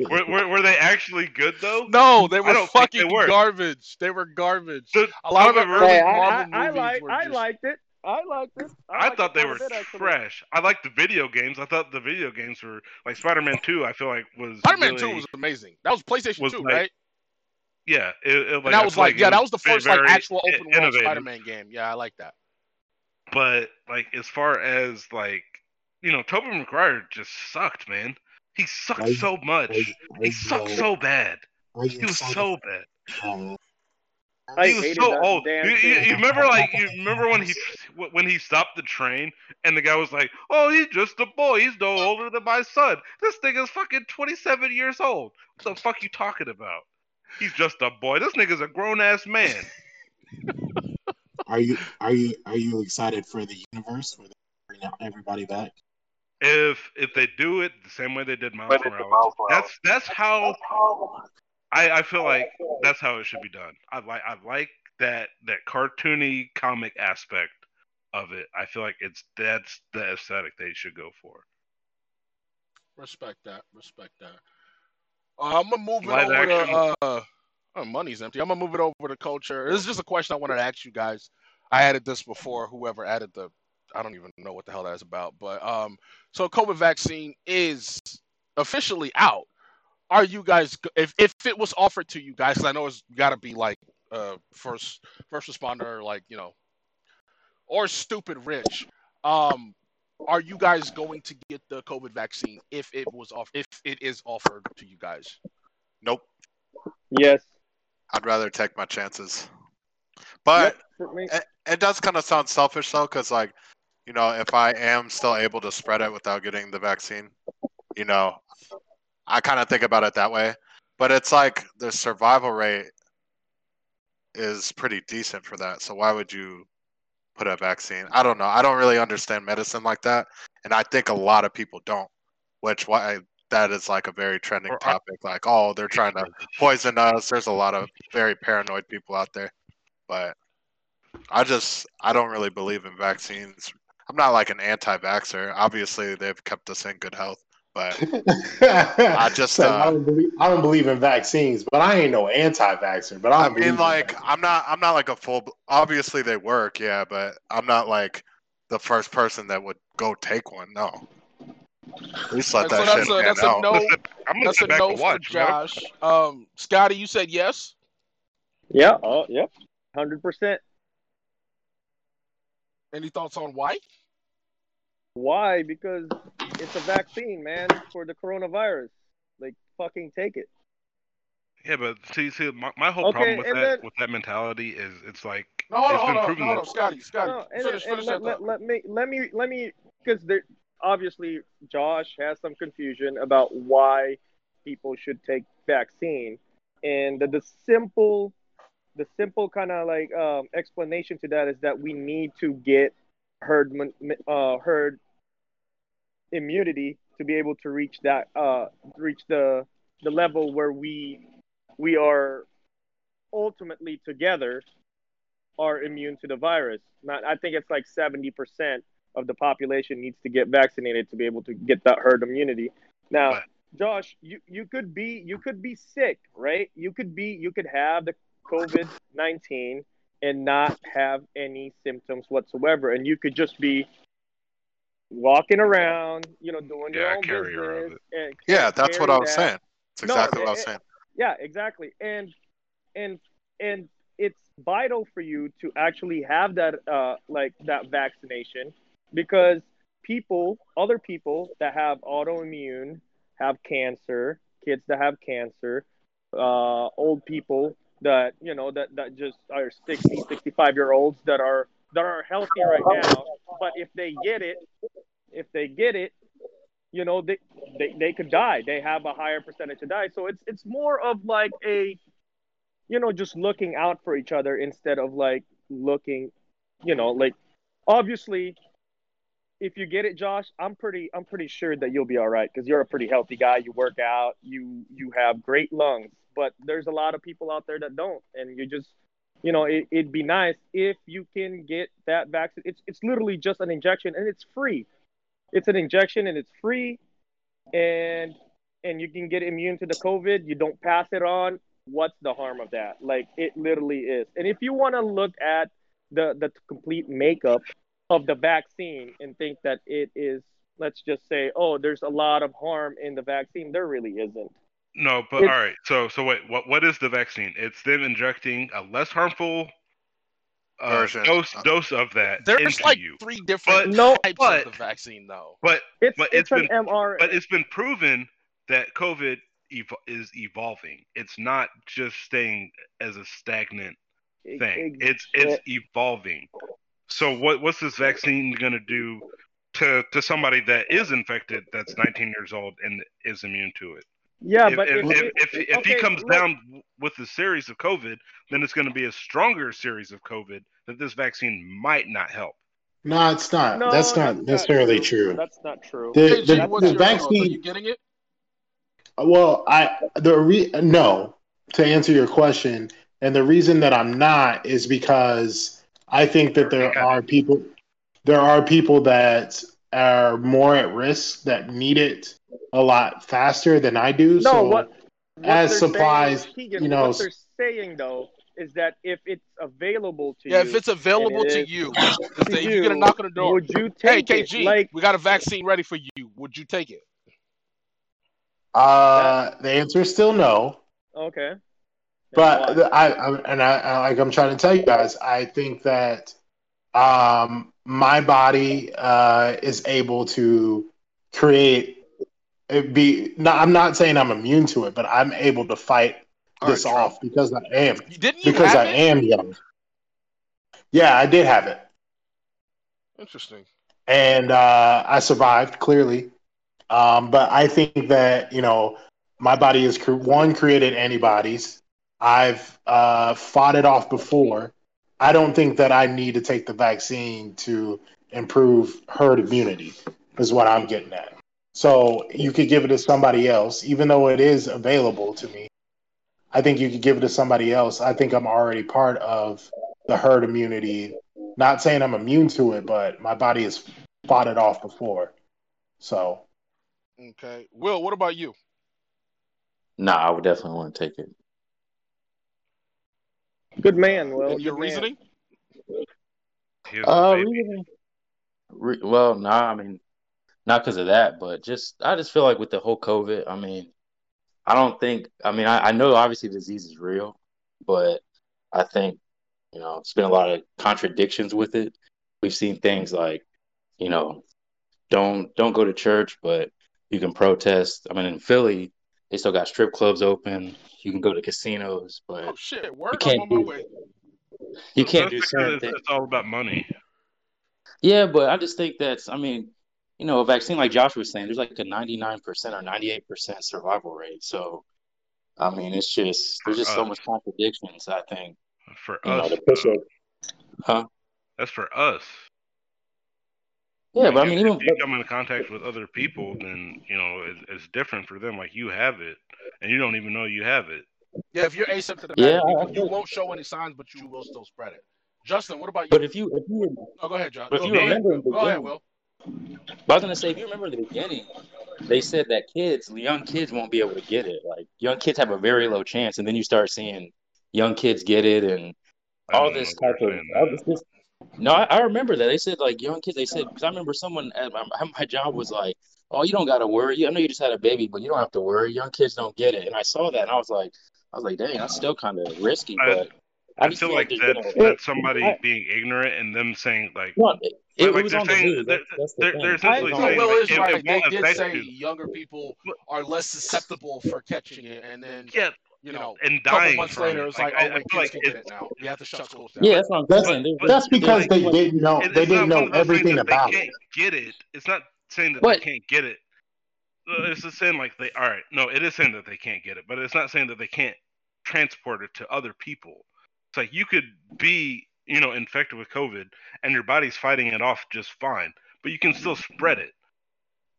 were, were, were, they actually good though? No, they were fucking they were. garbage. They were garbage. The, a lot of the early hey, Marvel I, I, movies I, like, were just... I liked it. I liked it. I, I thought they were fresh. I liked the video games. I thought the video games were like Spider-Man Two. I feel like was Spider-Man really, Two was amazing. That was PlayStation was Two, like, right? Yeah, it, it, like, that was like, like yeah, that was the first like actual open world Spider-Man game. Yeah, I like that. But like as far as like you know, Tobey Maguire just sucked, man. He sucked I, so much. I, I, he sucked so bad. he was so bad. He was so old. You, you, you, remember, like, you remember when he when he stopped the train and the guy was like, "Oh, he's just a boy. He's no older than my son. This thing is fucking twenty seven years old. What the fuck you talking about? He's just a boy. This nigga's a grown ass man." are you are you are you excited for the universe where they bring everybody back? if if they do it the same way they did Miles Morales, that's that's how I, I feel like that's how it should be done. I like I like that that cartoony comic aspect of it. I feel like it's that's the aesthetic they should go for. Respect that. Respect that. Uh, I'm gonna move it Live over action. to uh, oh, money's empty. I'm gonna move it over to culture. This is just a question I wanted to ask you guys. I added this before. Whoever added the I don't even know what the hell that's about. But um, so COVID vaccine is officially out. Are you guys if if it was offered to you guys? Cause I know it's got to be like uh first first responder, like you know, or stupid rich. Um, are you guys going to get the COVID vaccine if it was off if it is offered to you guys? Nope. Yes. I'd rather take my chances. But yep, it, it, does kind of sound selfish though, because like you know, if I am still able to spread it without getting the vaccine, you know, I kind of think about it that way. But it's like the survival rate is pretty decent for that. So why would you put a vaccine? I don't know. I don't really understand medicine like that, and I think a lot of people don't. Which why that is like a very trending topic. Like, oh, they're trying to poison us. There's a lot of very paranoid people out there, but I just I don't really believe in vaccines I'm not like an anti-vaxxer. Obviously, they've kept us in good health, but I just uh, I, don't believe, I don't believe in vaccines, but I ain't no anti-vaxxer. But I, I mean, like I'm not I'm not like a full. Obviously, they work, yeah, but I'm not like the first person that would go take one. No. At least let that so shit that's, a, that's a no. I'm gonna that's a no for Josh. Um, Scotty, you said yes. Yeah. Oh, yep. Hundred percent. Any thoughts on why? Why? Because it's a vaccine, man, for the coronavirus. Like, fucking take it. Yeah, but see, see, my, my whole okay, problem with that then, with that mentality is it's like no, hold on, hold on, hold on, Scotty, Scotty, no, and, finish, and, finish let, let, let, me let me let me because there obviously Josh has some confusion about why people should take vaccine, and the, the simple the simple kind of like um, explanation to that is that we need to get herd uh, herd immunity to be able to reach that uh, reach the the level where we we are ultimately together are immune to the virus. Not, I think it's like seventy percent of the population needs to get vaccinated to be able to get that herd immunity. Now, Josh, you, you could be you could be sick, right? You could be you could have the COVID 19 and not have any symptoms whatsoever. And you could just be walking around, you know, doing yeah, your own business. yeah, that's what I was that. saying. That's exactly no, what I was saying. Yeah, exactly. And and and it's vital for you to actually have that uh like that vaccination because people, other people that have autoimmune, have cancer, kids that have cancer, uh, old people that you know that that just are 60 65 year olds that are that are healthy right now but if they get it if they get it you know they, they they could die. They have a higher percentage to die. So it's it's more of like a you know just looking out for each other instead of like looking you know like obviously if you get it josh i'm pretty i'm pretty sure that you'll be all right because you're a pretty healthy guy. You work out. You you have great lungs. But there's a lot of people out there that don't. And you just you know it, would be nice if you can get that vaccine it's it's literally just an injection and it's free it's an injection and it's free, and and you can get immune to the COVID. You don't pass it on. What's the harm of that? Like it literally is. And if you want to look at the the complete makeup of the vaccine and think that it is, let's just say, oh, there's a lot of harm in the vaccine, there really isn't. No, but it's, all right. So so wait, what what is the vaccine? It's them injecting a less harmful uh, dose dose of that. There's like you. three different but, no, types but, of the vaccine, though. But it's, but it's, it's been MR. but it's been proven that COVID ev- is evolving. It's not just staying as a stagnant thing. It, it's it's evolving. So what what's this vaccine going to do to to somebody that is infected that's 19 years old and is immune to it? Yeah, if, but if, if, if, if, if okay, he comes look, down with a series of COVID, then it's going to be a stronger series of COVID that this vaccine might not help. No, it's not. No, that's not that's necessarily not true. That's not true. The, Hey, the, the your thoughts? Are vaccine. you getting it? Well, I the re, no to answer your question, and the reason that I'm not is because I think that there are people there are people that are more at risk that need it a lot faster than I do. No, so what, what as supplies, saying, Keegan, you know, what they're saying though is that if it's available to Yeah, you, if it's available it to you, to if they, you get a you, knock on the door. would you Hey, take KG, it? Like, we got a vaccine ready for you. Would you take it? uh, the answer is still no. okay, But? I, I and I, I like I'm trying to tell you guys, I think that um, my body uh, is able to create it be. No, I'm not saying I'm immune to it, but I'm able to fight All this right, off because I am You- Didn't you because have I it? am young. Yeah, I did have it, Interesting. and uh, I survived clearly. Um, but I think that you know my body is cre- one created antibodies. I've uh, fought it off before. I don't think that I need to take the vaccine to improve herd immunity. Is what I'm getting at. So you could give it to somebody else, even though it is available to me. I think you could give it to somebody else. I think I'm already part of the herd immunity. Not saying I'm immune to it, but my body has fought it off before. So Okay. Will, what about you? Nah, I would definitely want to take it. Good man. Well, And your good man. reasoning? He was a Uh, reasoning- re- well, nah, I mean, not because of that, but just I just feel like with the whole COVID, I mean, I don't think, I mean, I, I know obviously the disease is real, but I think, you know, it's been a lot of contradictions with it. We've seen things like, you know, don't don't go to church, but you can protest. I mean, in Philly, they still got strip clubs open. You can go to casinos, but Oh shit! Word, I'm can't on my do- way. you can't do because certain it's, things. it's all about money. Yeah, but I just think that's, I mean, you know, a vaccine like Josh was saying, there's like a 99% or 98% survival rate. So, I mean, it's just, there's just so much contradictions, I think, For you know, us, to push though. it. Huh? that's for us. Yeah, but I mean, if even, if you come in contact with other people, then you know it's, it's different for them. Like you have it, and you don't even know you have it. Yeah, if you're asymptomatic, Yeah, you, I can- you won't show any signs, but you will still spread it. Justin, what about you? but if you, if you, oh, go ahead, John. but if you go remember the Go ahead, beginning, Will. but I was gonna say, if you remember in the beginning, they said that kids, young kids won't be able to get it. Like, young kids have a very low chance, and then you start seeing young kids get it and all this type of saying all this, this no I, I remember that. They said like young kids they said because i remember someone at my, my job was like oh you don't got to worry i know you just had a baby but you don't have to worry. Young kids don't get it and i saw that and i was like i was like dang that's still kind of risky but i, I feel feel like there's that's, been a, that's somebody I- being ignorant and them saying like no, it, it, like was they're on the saying- news. they're- that's, that's the they're- thing. They're essentially saying, the Will like, is it- right. it They did say you. younger people are less susceptible for catching it, and then yeah, you know, and a dying months from later, it. it's like, I, oh, I wait, feel kids like can get it now. We have to shut schools down. yeah that's what i'm That's- saying but- that's because too they didn't know they didn't know of those things everything about they it. can't get it. It's not saying that But- they can't get it. Uh, It's just saying like they all right. No, it is saying that they can't get it, but it's not saying that they can't transport it to other people. It's like you could be, you know, infected with COVID and your body's fighting it off just fine, but you can still spread it.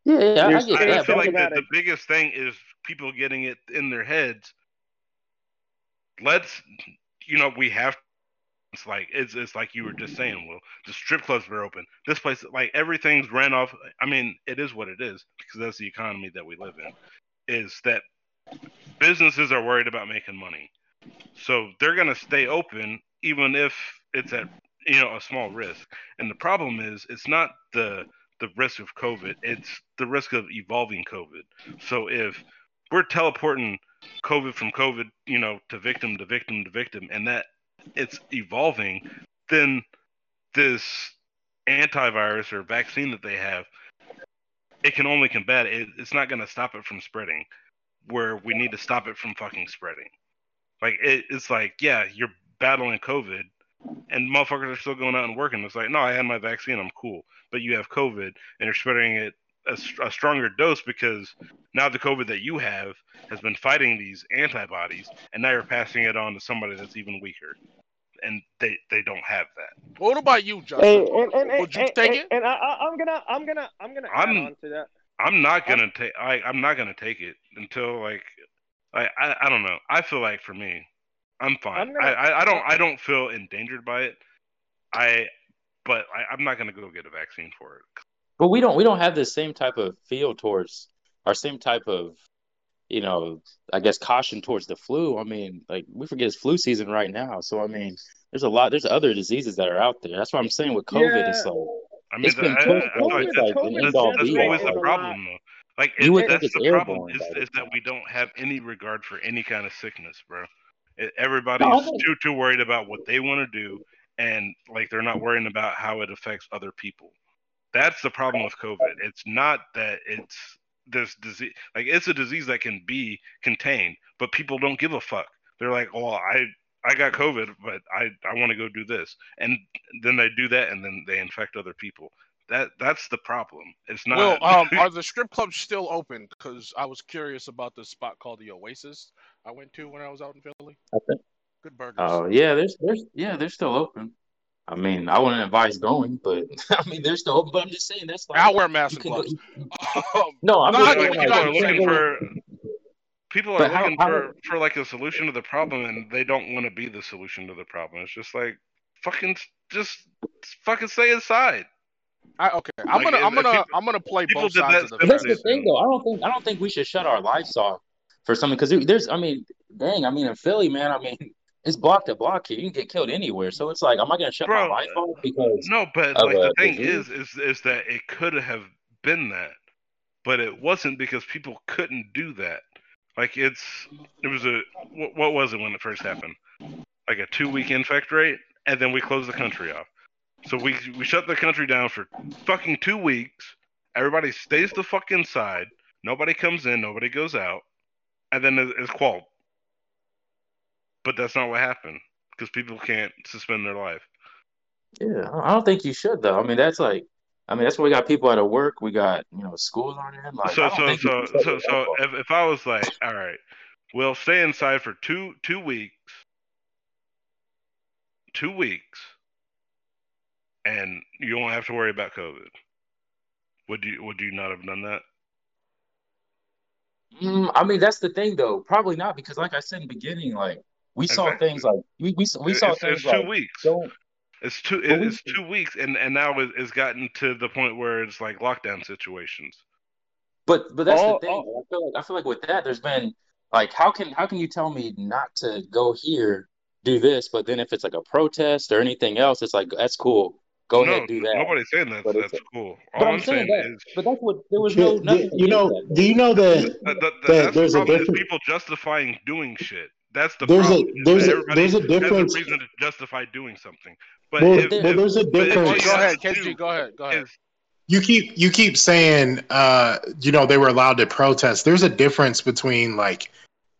yeah, yeah I, I get I, I feel like the, the biggest thing is people getting it in their heads. Let's, you know, we have It's like it's it's like you were just saying, Will. The strip clubs were open. This place, like everything's ran off. I mean, it is what it is because that's the economy that we live in. Is that businesses are worried about making money, so they're gonna stay open even if it's at you know a small risk. And the problem is, it's not the the risk of COVID; it's the risk of evolving COVID. So if we're teleporting COVID from COVID, you know, to victim to victim to victim, and that it's evolving, then this antivirus or vaccine that they have, it can only combat it. It's not going to stop it from spreading. Where we need to stop it from fucking spreading. Like it, it's like, yeah, you're battling COVID, and motherfuckers are still going out and working. It's like, no, I had my vaccine, I'm cool. But you have COVID, and you're spreading it a, a, stronger dose because now the COVID that you have has been fighting these antibodies, and now you're passing it on to somebody that's even weaker, and they they don't have that. What about you, Justin? Hey, and, and, Would you and, take it? And I, am gonna I'm gonna I'm gonna add I'm, on to that. I'm not gonna take I I'm not gonna take it until like I, I I don't know. I feel like for me, I'm fine. I'm gonna, I, I I don't I don't feel endangered by it. I but I, I'm not gonna go get a vaccine for it but we don't we don't have the same type of feel towards our same type of you know I guess caution towards the flu. I mean, like we forget it's flu season right now, so I mean, there's a lot there's other diseases that are out there. That's what I'm saying with COVID. Yeah. It's like I mean, it's been I, pushed I, I, like COVID, that's, that's always the problem though. Like it, that's the problem is, is that we don't have any regard for any kind of sickness, bro. Everybody's no, too too worried about what they want to do, and like they're not worrying about how it affects other people. That's the problem with COVID. It's not that it's this disease. Like it's a disease that can be contained, but people don't give a fuck. They're like, "Oh, I I got COVID, but I I want to go do this," and then they do that, and then they infect other people. That that's the problem. It's not. Well, um, are the strip clubs still open? Because I was curious about this spot called the Oasis I went to when I was out in Philly. Okay. Good burgers. Oh yeah, there's there's yeah, they're still open. I mean, I wouldn't advise going, but I mean, there's no. But I'm just saying that's like I'll wear mask and gloves. no, I'm not, like, people are looking for people are looking how, for for like a solution to the problem, and they don't want to be the solution to the problem. It's just like fucking just fucking stay inside. I, okay, I'm like, gonna I'm gonna people, I'm gonna play both sides that, of the. That's the thing, though. I don't think I don't think we should shut our lives off for something because there's I mean, dang, I mean in Philly, man, I mean it's block to block here. You can get killed anywhere. So it's like, am I going to shut Bro, my life off because? No, but like the thing disease? is, is, is that it could have been that, but it wasn't because people couldn't do that. Like it's, it was a, what, what was it when it first happened? Like a two week infect rate, and then we closed the country off. So we we shut the country down for fucking two weeks. Everybody stays the fuck inside. Nobody comes in. Nobody goes out. And then it's qualled. But that's not what happened because people can't suspend their life. Yeah, I don't think you should though. I mean, that's like, I mean, that's why we got people out of work. We got you know schools on in. Like, so so so so so if, if I was like, all right, we'll stay inside for two two weeks, two weeks, and you won't have to worry about COVID. Would you would you not have done that? Mm, I mean, that's the thing though. Probably not because, like I said in the beginning, like we saw exactly. things like we we, we saw it's, things it's like two weeks. Don't, it's two. It's two weeks, and and now it's gotten to the point where it's like lockdown situations. But but that's the thing. I feel like I feel like with that, there's been like how can how can you tell me not to go here, do this, but then if it's like a protest or anything else, it's like that's cool. Go no, ahead, do that. Nobody's saying that. But that's cool. All but I'm, I'm saying, saying that, is, but that's what there was no. Do, you know? Do you know that, that, that, that there's a difference? People justifying doing shit. That's the there's problem. A, there's, a, there's a difference. A reason to justify doing something. But, well, if, well there's a difference. go ahead, KG, go ahead, go ahead. you keep you keep saying uh you know they were allowed to protest. There's a difference between like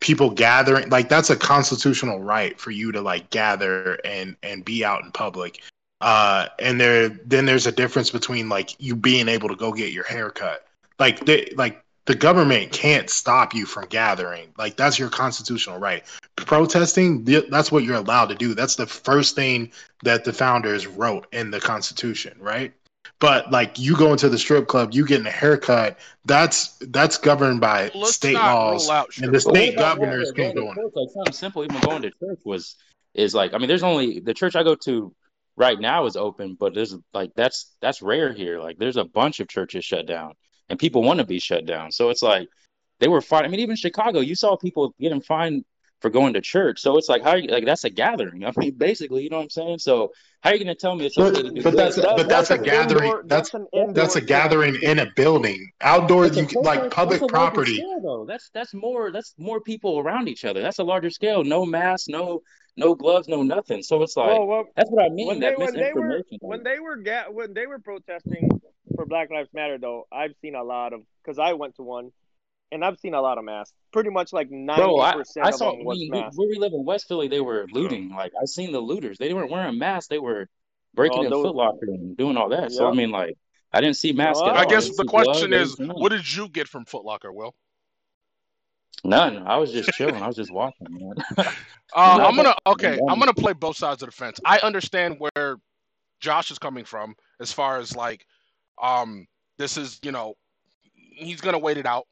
people gathering like that's a constitutional right for you to like gather and and be out in public. Uh and there then there's a difference between like you being able to go get your haircut. Like they like the government can't stop you from gathering. Like that's your constitutional right. Protesting, that's what you're allowed to do. That's the first thing that the founders wrote in the Constitution, right? But like you go into the strip club, you getting a haircut, that's that's governed by Let's state laws, and the state governors can go on. Like something simple, even going to church was is like I mean, there's only the church I go to right now is open, but there's like that's that's rare here. Like there's a bunch of churches shut down, and people want to be shut down. So it's like they were fine. I mean, even Chicago, you saw people getting fined for going to church. So it's like how you, like that's a gathering. I mean, basically, you know what I'm saying. So how are you going to tell me it's okay but, but that's but that's, that's a gathering. Indoor, that's that's, that's a gathering in a building. Outdoors, you can, like public property. Scale, though. That's that's more that's more people around each other. That's a larger scale. No mask, no no gloves, no nothing. So it's like well, well, that's what I mean. When they, when they were when they were ga- when they were protesting for Black Lives Matter, though, I've seen a lot of because I went to one and I've seen a lot of masks. Pretty much like ninety percent of saw, them was masks. Where we live in West Philly, they were looting. Like I seen the looters. They weren't wearing masks. They were breaking oh, in those... Foot Locker and doing all that. Yep. So I mean, like I didn't see masks. Well, I guess the question is, what did you get from Foot Locker, Will? None. I was just chilling. I was just walking, Man. uh, I'm gonna okay. I'm gonna play both sides of the fence. I understand where Josh is coming from as far as like, um, this is you know, he's gonna wait it out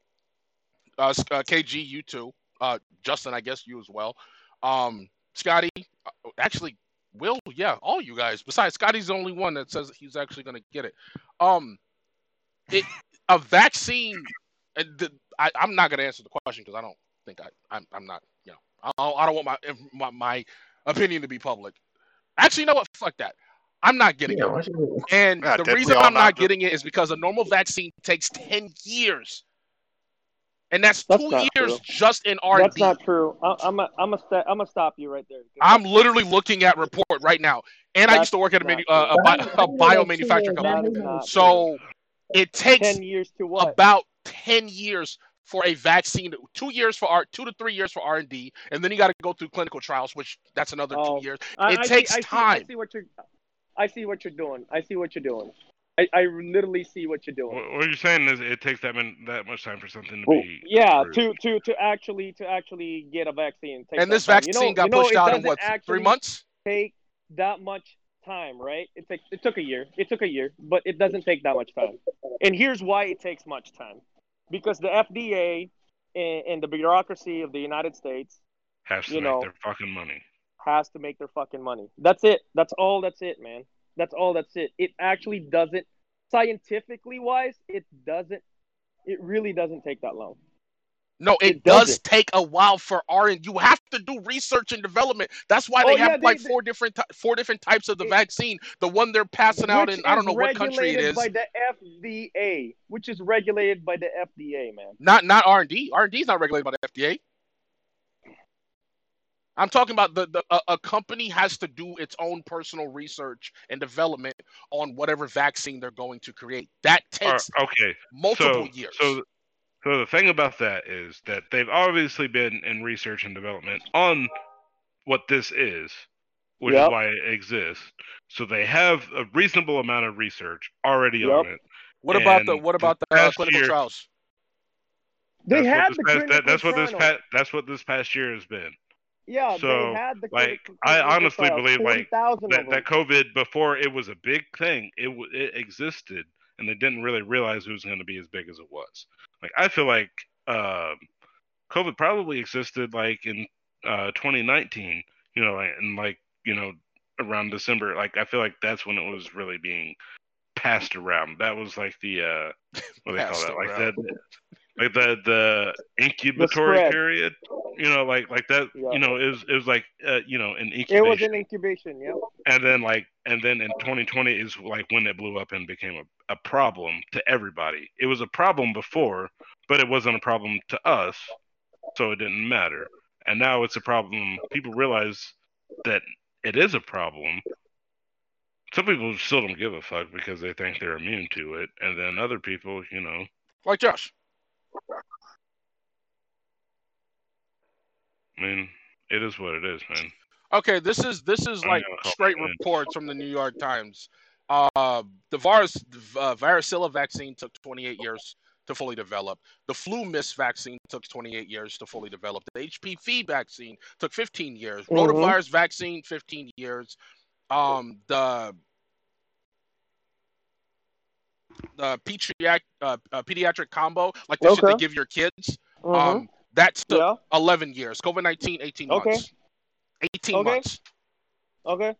uh, uh, KG, you too. Uh, Justin, I guess you as well. Um, Scotty, uh, actually, Will, yeah, all you guys. Besides, Scotty's the only one that says he's actually going to get it. Um, it a vaccine. The, I, am not going to answer the question because I don't think I, I'm, I'm not. You know, I, I don't want my, my my opinion to be public. Actually, you know what? Fuck that. I'm not getting yeah, it. And yeah, the reason I'm not getting it is because a normal vaccine takes 10 years and that's, that's two years true. just in R. That's not true. I, am a, I'm a st- I'm gonna stop you right there. I'm literally looking at report right now, and that's I used to work at a, manu- uh, a, a, a bio manufacturing company. So it takes ten years to what? About ten years for a vaccine. Two years for R, two to three years for R and D, and then you got to go through clinical trials, which that's another oh, two years. It I, takes I see, time. I see, I see what you're. I see what you're doing. I see what you're doing. I, I literally see what you're doing. What you're saying is it takes that that much time for something to be. Yeah, to to to actually to actually get a vaccine. And this vaccine you know, got you know, pushed out in what three months? Take that much time, right? It took it took a year. It took a year, but it doesn't take that much time. And here's why it takes much time, because the FDA and, and the bureaucracy of the United States has to you make know, their fucking money. Has to make their fucking money. That's it. That's all. That's it, man. That's all. That's it. It actually doesn't, scientifically wise, it doesn't. It really doesn't take that long. No, it, it does take a while for R and you have to do research and development. That's why they oh, have yeah, like they, four different four different types of the it, vaccine. The one they're passing out in I don't know what country it is. By the FDA, which is regulated by the FDA, man. Not not R and D. R and D is not regulated by the FDA. I'm talking about the, the a, a, company has to do its own personal research and development on whatever vaccine they're going to create. That takes uh, okay multiple so, years. So, so the thing about that is that they've obviously been in research and development on what this is, which yep. is why it exists. So they have a reasonable amount of research already yep. on it. What and about the what about the, uh, clinical year, trials? They have the past, that, that's what this past, that's what this past year has been. Yeah, so the like I honestly trials, believe like that, that COVID before it was a big thing, it it existed, and they didn't really realize it was going to be as big as it was. Like I feel like um, COVID probably existed like in uh, 2019, you know, like, and like you know around December. Like I feel like that's when it was really being passed around. That was like the uh, what do they call that? Like that like the the incubatory the period you know like like that yeah. you know it was, it was like uh, you know an incubation it was an incubation yeah and then like and then in 2020 is like when it blew up and became a, a problem to everybody. It was a problem before but it wasn't a problem to us so it didn't matter. And now it's a problem. People realize that it is a problem. Some people still don't give a fuck because they think they're immune to it. And then other people you know. Like josh I mean, it is what it is, man. Okay, this is this is like straight reports from the New York Times. Uh, the virus, uh, varicella vaccine took 28 years to fully develop. The FluMist vaccine took 28 years to fully develop. The HPV vaccine took 15 years. Mm-hmm. Rotavirus vaccine 15 years. Um, the the pediatric uh, uh, pediatric combo, like the okay. shit they give your kids. Mm-hmm. Um, that's yeah. 11 years. COVID 19, 18 okay. months. 18 okay. months. Okay.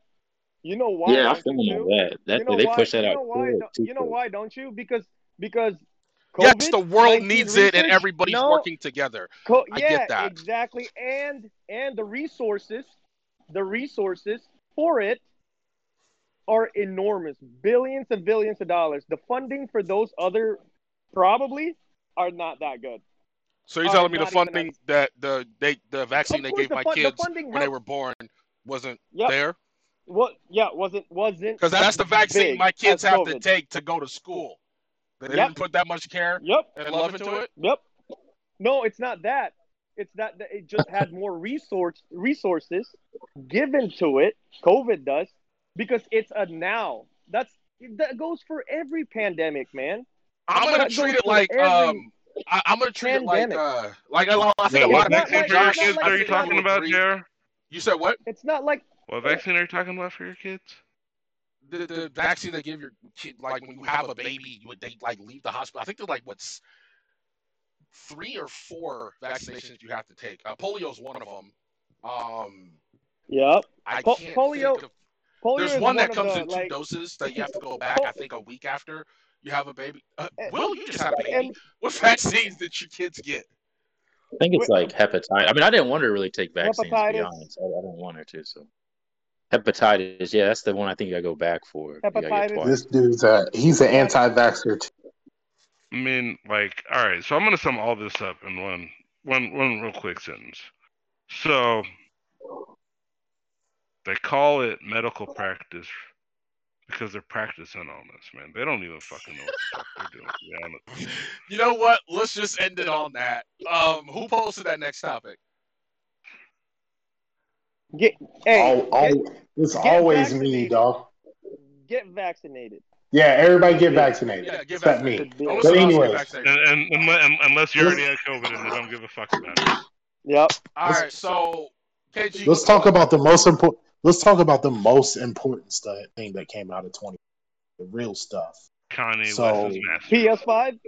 You know why? Yeah, I feel that. That you know they why, push that you out. Know why, you know why? Don't you? Because because COVID, yes, the world needs research, it, and everybody's no, working together. Co- I yeah, get that exactly, and and the resources, the resources for it are enormous, billions and billions of dollars. The funding for those other probably are not that good. So you're telling me the funding that the they the vaccine they gave the my fun, kids when helped. they were born wasn't yep. there? What? Yeah, wasn't wasn't because that's the vaccine my kids have COVID. to take to go to school. They yep. didn't put that much care yep. and love into it. Yep. No, it's not that. It's that it just had more resource resources given to it. COVID does because it's a now. That's that goes for every pandemic, man. I'm gonna treat it like um. I, am gonna treat pandemic. it like uh, like I, I think a lot of vaccine for your kids. Are you talking about, Jer? You said what? It's not like what vaccine are you talking about for your kids? the, the vaccine they give your kid, like when you have a baby, you would they like leave the hospital. I think they're like what's three or four vaccinations you have to take. Uh, polio is one of them. Um, yep. I po- can't polio. Think of, polio there's one that comes the, in two like, doses that you have to go back. I think a week after you have a baby. Uh, Will you just had a baby? And, what vaccines did your kids get? I think it's like hepatitis. I mean, I didn't want her to really take vaccines. Hepatitis. To be honest, I, I didn't want her to. So Hepatitis, yeah, that's the one I think I go back for. Hepatitis. This dude's a he's an anti-vaxxer. Too. I mean, like, all right. So I'm gonna sum all this up in one, one, one real quick sentence. So they call it medical practice because they're practicing on this, man. They don't even fucking know what the fuck they're doing. To be honest. You know what? Let's just end it on that. Um, who posted that next topic? Get hey, all, all, get, it's get always vaccinated. me, dog. Get vaccinated. Yeah, everybody get vaccinated. Yeah, get Except vaccinated. me. But anyway, and, and, and, unless you already had COVID and they don't give a fuck about it. Yep. All right, so KG, let's talk about the most important. Let's talk about the most important stuff, thing that came out of twenty. The real stuff. Kanye so, PS5.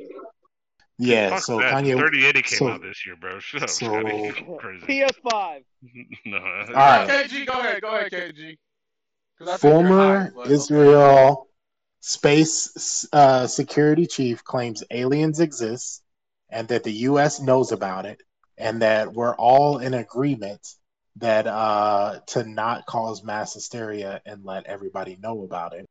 Yeah, Fuck so that. Kanye 3080 came so, out this year, bro. Shut up, so, crazy. PS5. no. All right. KG, go ahead, go ahead, KG. Former high, Israel space uh, security chief claims aliens exist and that the U.S. knows about it, and that we're all in agreement that uh, to not cause mass hysteria and let everybody know about it.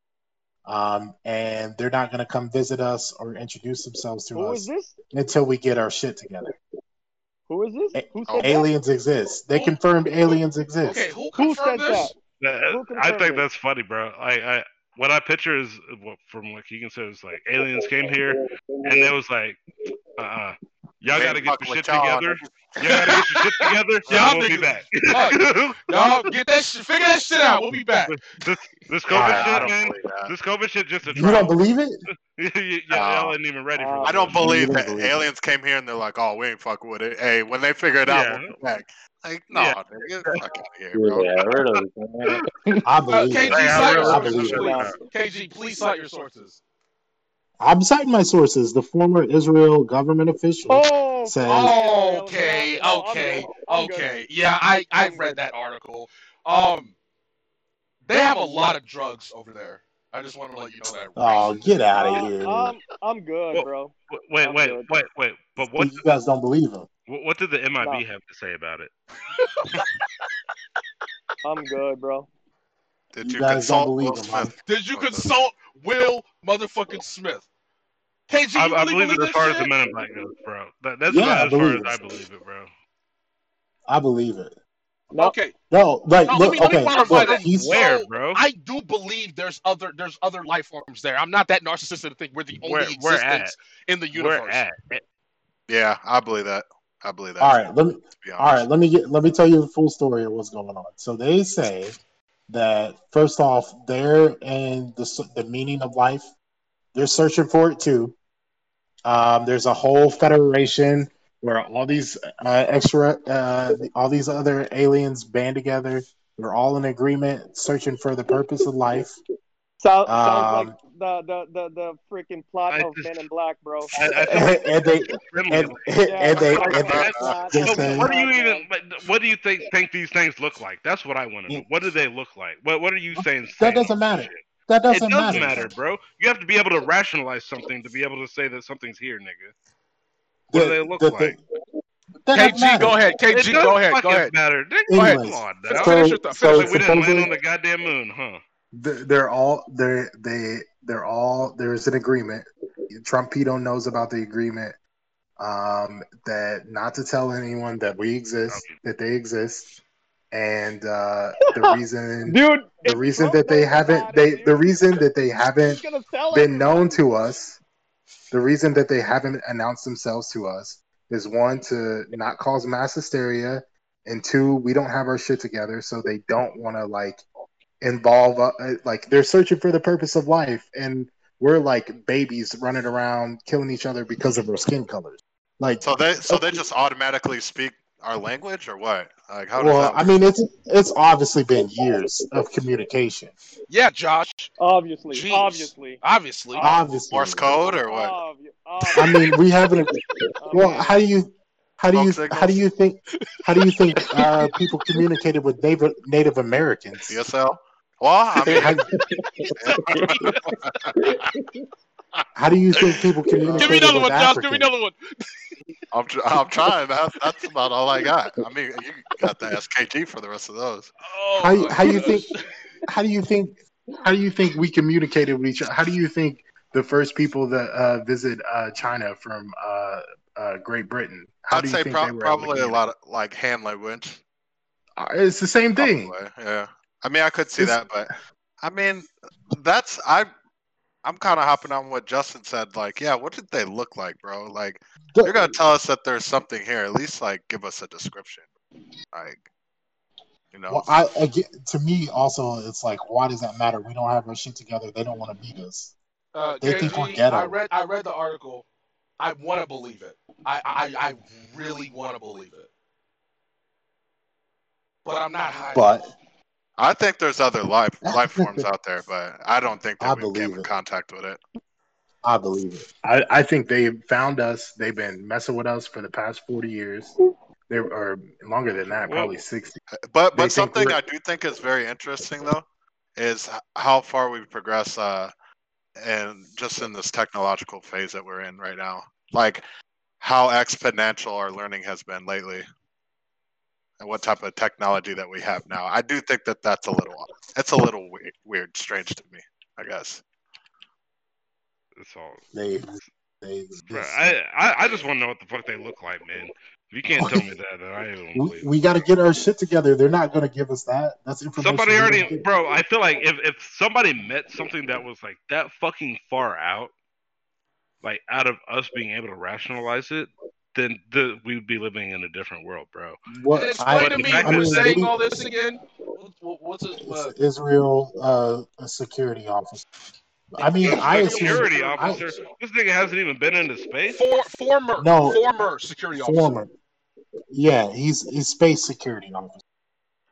Um, and they're not going to come visit us or introduce themselves to Who us until we get our shit together. Who is this? Who said aliens that? exist. They confirmed aliens exist. Okay, who, who said this? that? I think that's funny, bro. I, I what I picture is what from what Keegan said is like aliens came here and it was like, uh, uh Y'all gotta get your shit together. Y'all gotta get your shit together. Y'all we'll be back. y'all get that shit, figure that shit out. We'll be back. This, this COVID I, shit, man. This COVID shit just a You don't believe it? yeah, y'all ain't even ready for uh, I don't believe that believe aliens it. came here and they're like, oh, we ain't fucking with it. Hey, when they figure it out, yeah. we'll be back. Like, no, yeah. get the fuck out of here, bro. Yeah, I believe uh, KG, it. I believe it. KG, please cite your sources. I'm citing my sources. The former Israel government official oh, says. Oh, okay, okay, okay. Yeah, I I read that article. Um, they have a lot of drugs over there. I just want to let you know that. Oh, get out of here! I'm, I'm good, bro. Wait, wait, wait, wait, wait. But what? You guys don't believe him. What did the MIB no. have to say about it? I'm good, bro. Did you, you consult Will Smith? Did you consult Will motherfucking Smith? KG, I, I believe it as far shit? as the Men in Black goes, bro. That, that's yeah, as far as I believe it, bro. I believe it. No. Okay. No, like no, look, me, okay. Look, he's where, bro? I do believe there's other there's other life forms there. I'm not that narcissistic to think we're the only where, existence in the universe. Yeah, I believe that. I believe that. All right, let me. All right, let me get. Let me tell you the full story of what's going on. So they say that first off, they're in the the meaning of life they're searching for it too. Um, there's a whole federation where all these uh, extra, uh, all these other aliens band together. They're all in agreement, searching for the purpose of life. Sounds um, like the the the, the freaking plot I of just, Men in Black, bro. I, I and they and, and, and they what do you even what do you think think these things look like? That's what I want to know. What do they look like? What what are you saying? That doesn't matter. That doesn't, it doesn't matter. matter. bro. You have to be able to rationalize something to be able to say that something's here, nigga. What the, do they look the, like? KG, go ahead. KG, go ahead. Go ahead. Matter. Go ahead. Come on. Now. So, finish your th- so we didn't land on the goddamn moon, huh? They're all they they they're all there's an agreement. Trumpito knows about the agreement um, that not to tell anyone that we exist, okay. that they exist, and uh, the reason, dude, the reason that they haven't, they it, the reason that they haven't been known to us, the reason that they haven't announced themselves to us is one to not cause mass hysteria, and two, we don't have our shit together, so they don't want to like involve uh, like they're searching for the purpose of life, and we're like babies running around killing each other because of our skin colors. Like so they so they just automatically speak our language or what? Like how? Well, I mean, it's it's obviously been years of communication. Yeah, Josh. Obviously, Jeez. obviously, obviously, obviously. Morse code or what? Obviously. I mean, we haven't. Well, how do you? How do you how do you think how do you think uh, people communicated with Native Native Americans? DSL. Well, I mean, how do you think people communicate? Give me another one, Josh. Give me another one. I'm, I'm trying. That's, that's about all I got. I mean, you got the SKG for the rest of those. Oh, how, how you think? How do you think? How do you think we communicated with each other? How do you think the first people that uh, visit uh, China from uh, uh Great Britain? How I'd say pro- probably a lot of like hand language. Uh, it's the same thing. Probably, yeah. I mean, I could see that, but I mean, that's I I'm kind of hopping on what Justin said. Like, yeah, what did they look like, bro? Like, you're gonna tell us that there's something here. At least, like, give us a description. Like, you know. Well, I again, to me also, it's like, why does that matter? We don't have our shit together. They don't want to beat us. Uh, they KG, think we're ghetto. I read, I read the article. I want to believe it. I, I, I really want to believe it. But I'm not high. But I think there's other life life forms out there, but I don't think that we came in contact with it. I believe it. I, I think they found us. They've been messing with us for the past forty years. They are longer than that, probably sixty. But but something I do think is very interesting though is how far we've progressed, uh, and just in this technological phase that we're in right now, like how exponential our learning has been lately and what type of technology that we have now. I do think that that's a little it's a little weird, weird strange to me. I guess. It's all they. they I, I I just want to know what the fuck they look like, man. If you can't tell me that, then I don't we, we got to get our shit together. They're not going to give us that. That's information. Somebody already, bro. I feel like if if somebody met something that was like that fucking far out, like out of us being able to rationalize it, then the, we would be living in a different world, bro. What explain I, to me I mean, saying all this again? what's it? Uh, Israel uh, a security officer. I mean, I security assume, officer. I, this nigga hasn't even been into space. For, former, no, former security officer. Former. Yeah, he's he's space security officer.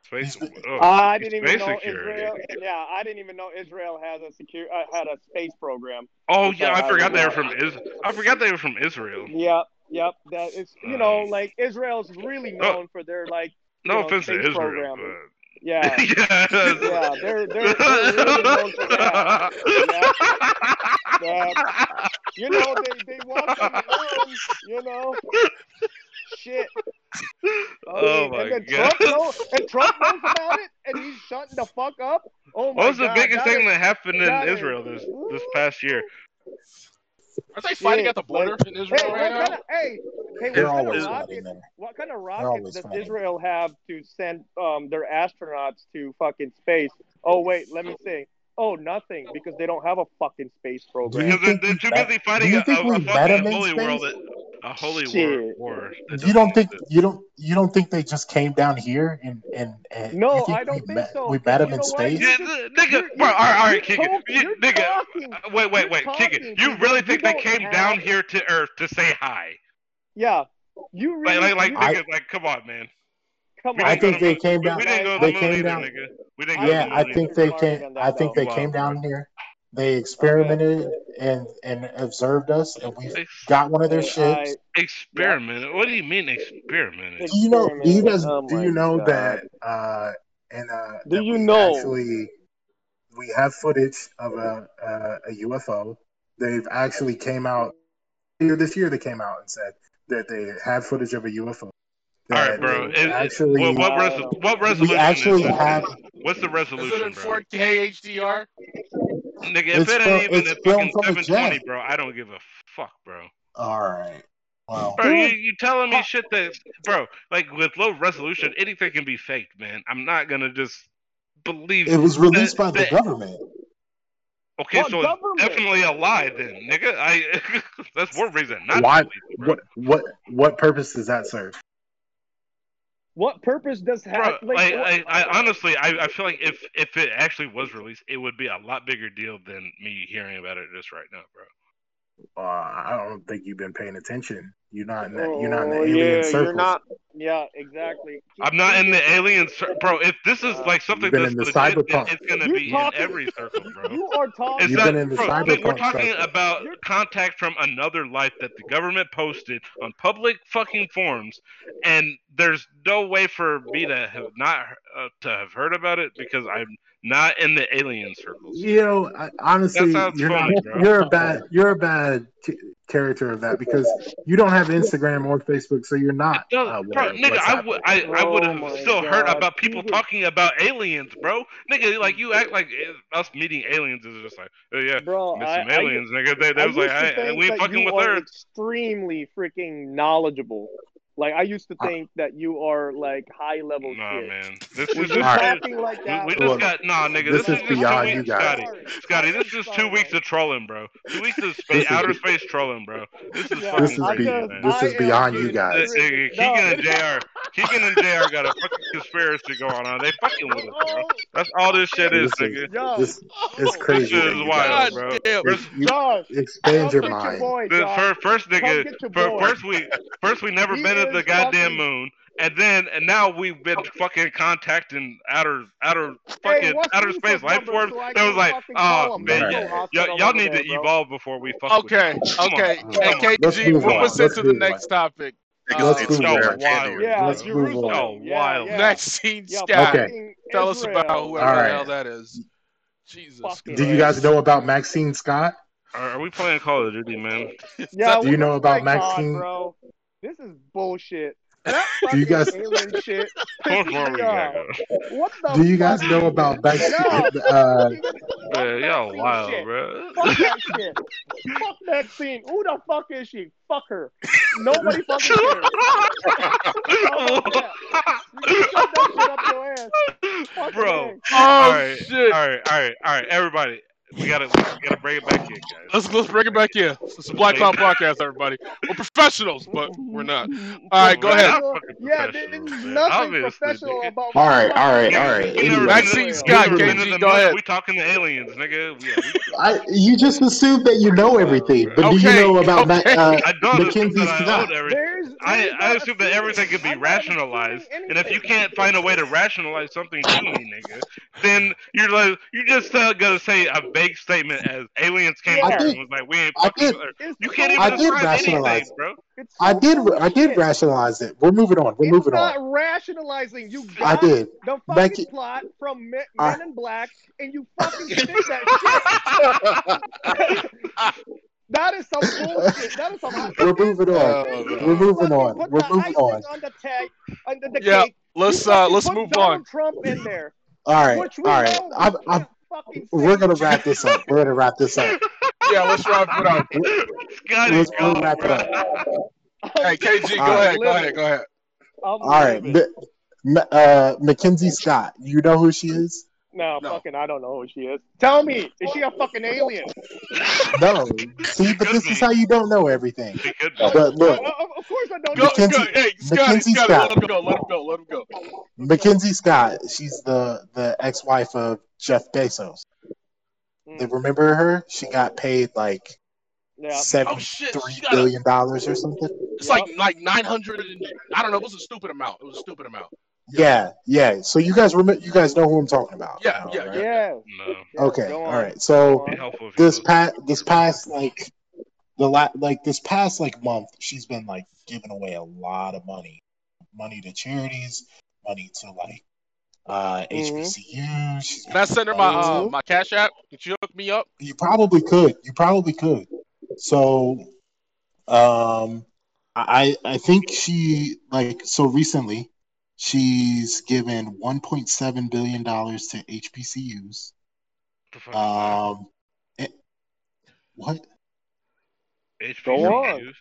Space. Oh, uh, I didn't even know security. Israel. Yeah, I didn't even know Israel has a secure uh, had a space program. Oh yeah, I forgot they were from Is. I forgot they were from Israel. Yeah, Yep, that is you know like Israel's really known for their like no know, offense to Israel, program. but yeah, yes. yeah, they're they're, they're really known for that. Yeah. that you know they they walk around, you know, shit. oh my and god! Trump knows, and Trump knows about it, and he's shutting the fuck up. Oh my What was god, the biggest thing is, that happened in Israel this this past year? Are they fighting yeah, at the border like, in Israel hey, right now? Kind of, hey, hey, what kind, of rockets, what kind of rockets does Israel have to send um, their astronauts to fucking space? Oh wait, let me see. Oh, nothing because they don't have a fucking space program. Because they're, they're too busy fighting a, a, a fucking holy world, a holy Shit. war. You don't think you don't you don't think they just came down here and and, and no, I don't think met, so. We met them in space. Yeah, nigga, bro, all right, all right, kick it, nigga. Uh, talking, wait, wait, wait, kick it. You really think they came have... down here to Earth to say hi? Yeah, you really like like like, nigga, like come on, man. Come on. I think they came down. We, didn't go they the came either, down. Nigga. We didn't yeah, I think they came. I think they came down here. They experimented and and observed us, and we got one of their ships. Experiment? What do you mean experiment? Do you know? Do you guys? Oh do you know God. that? Uh, and uh, do you know? Actually, we have footage of a, a, a UFO. They've actually came out here this year. They came out and said that they had footage of a UFO. All right, bro. It, actually, what, what, res- what resolution? We actually have. What's the resolution? Is it in 4K HDR? Nigga, if it's it ain't even at fucking 720, bro, I don't give a fuck, bro. All right. Wow. Bro, you, you telling me shit that, bro, like with low resolution, anything can be faked, man. I'm not gonna just believe it was released that, by the that, government. Okay, what so government? definitely a lie then, nigga. I that's one reason not. Why? what what what purpose does that serve? What purpose does have? Bro, like, I, I, I, honestly, I, I feel like if if it actually was released, it would be a lot bigger deal than me hearing about it just right now, bro. Uh, I don't think you've been paying attention. You're not in the, you're not in the oh, alien yeah, circle. You're not. Yeah, exactly. I'm not in the alien circle, bro. If this is uh, like something that's in the legit, cyberpunk. it's gonna be talking, in every circle, bro. You are talking. You've been in the bro, cyberpunk. We're talking circle. about contact from another life that the government posted on public fucking forums, and there's no way for me to have not uh, to have heard about it because I'm not in the alien circles. You know, I, honestly, you're funny, not, you're a bad you're a bad t- character of that because you don't have Instagram or Facebook, so you're not. Uh, bro, nigga, I would I, I would have oh still God. heard about people talking about aliens, bro. Nigga, like you act like us meeting aliens is just like, oh yeah, bro, I, some aliens, I, nigga. They, they was like, I, we ain't fucking with her. Extremely freaking knowledgeable like I used to uh, think that you are like high level. Nah, shit. man. This is just talking like that. We, we just got nah, nigga. This, this is, is beyond you guys. Scotty, Scotty, this is just two weeks of trolling, bro. Two weeks of space, outer space trolling, bro. This is yeah, this is, be, man. this is beyond you guys. Keegan no. and Jr. Keegan and Jr. got a fucking conspiracy going on. They fucking with us, bro. That's all this shit is, nigga. Yo, this is crazy. This is wild, bro. Josh, expand your mind. First, nigga. First we, first we never been at the goddamn moon. And then and now we've been fucking contacting outer outer fucking hey, outer space life forms. So it was like, oh man, y- y'all need to evolve before we fuck. Okay, okay. Hey, KG, move us into the next topic. Uh, let's move on. Wild. Yeah, let's move on. Yeah, wild. Yeah. Maxine Scott. Okay. Tell us about whoever right. the hell that is. Jesus. Do you guys know about Maxine Scott? Are, we playing Call of Duty, man? yeah. Do you know about Maxine? bro. This is bullshit. Do you guys? Alien shit. What the? Do you guys know about back? Uh, yeah, y'all wild, shit. bro. Fuck that shit. Fuck that scene. Who the fuck is she? Fuck her. Nobody fucking cares. Bro. Oh all right, shit. All right, all right, all right, everybody we gotta we gotta bring it back in, guys. Let's let's bring it back in. It's a Black Cloud podcast, everybody. We're professionals, but we're not. All right, go ahead. Yeah, there's nothing Obviously, professional nigga. about. All right, all right, all right. Anyway, Maxine Scott, KG, go ahead. We talking to aliens, nigga. We, we, I, you just assume that you know everything, but okay, do you know about okay. uh, I don't Mackenzie Scott? I, I assume that everything can be rationalized, and if you can't find a way to rationalize something to me, nigga, then you're like you just uh, gotta say a vague statement as aliens came yeah. here and was like, we ain't I did, You can't even I did rationalize anything, bro. I did. I did rationalize it. We're moving on. We're it's moving not on. rationalizing. You I did. The fucking plot from Men, Men in Black, and you fucking think that shit. That is some bullshit. That is some. We're moving on. Oh, We're moving on. We're moving on. On the tag, under the yeah, cake. let's uh, let's move Donald on. Trump in there. All right, all right. I'm, I'm, we're gonna wrap this up. We're gonna wrap this up. Yeah, let's wrap it up. let's go, wrap it up. Hey, KG, go ahead. Go ahead. Go ahead. All right, uh, Mackenzie Scott. You know who she is? No, no, fucking, I don't know who she is. Tell me, is she a fucking alien? no. See, but this is how you don't know everything. But look, of course I don't. Go, Mackenzie, go. Hey, Scotty, Mackenzie Scott. Let him go. Let him go. Let him go. Mackenzie Scott. She's the the ex wife of Jeff Bezos. Mm. Remember her? She got paid like yeah. seven oh, three billion dollars or something. It's like like nine hundred. I don't know. It was a stupid amount. It was a stupid amount. Yeah, yeah. So you guys remember? You guys know who I'm talking about? Yeah, now, yeah, right? Yeah. No. Okay, Go all on. right. So Go Be on. helpful if you this past this past like the la- like this past like month, she's been like giving away a lot of money, money to charities, money to like uh Mhm. HBCUs. She's Can I send her my uh, my cash app? Can you hook me up? You probably could. You probably could. So, um, I I think she like so recently, she's given 1.7 billion dollars to HBCUs. the fuck? Um, it- what? Go on. HBCUs?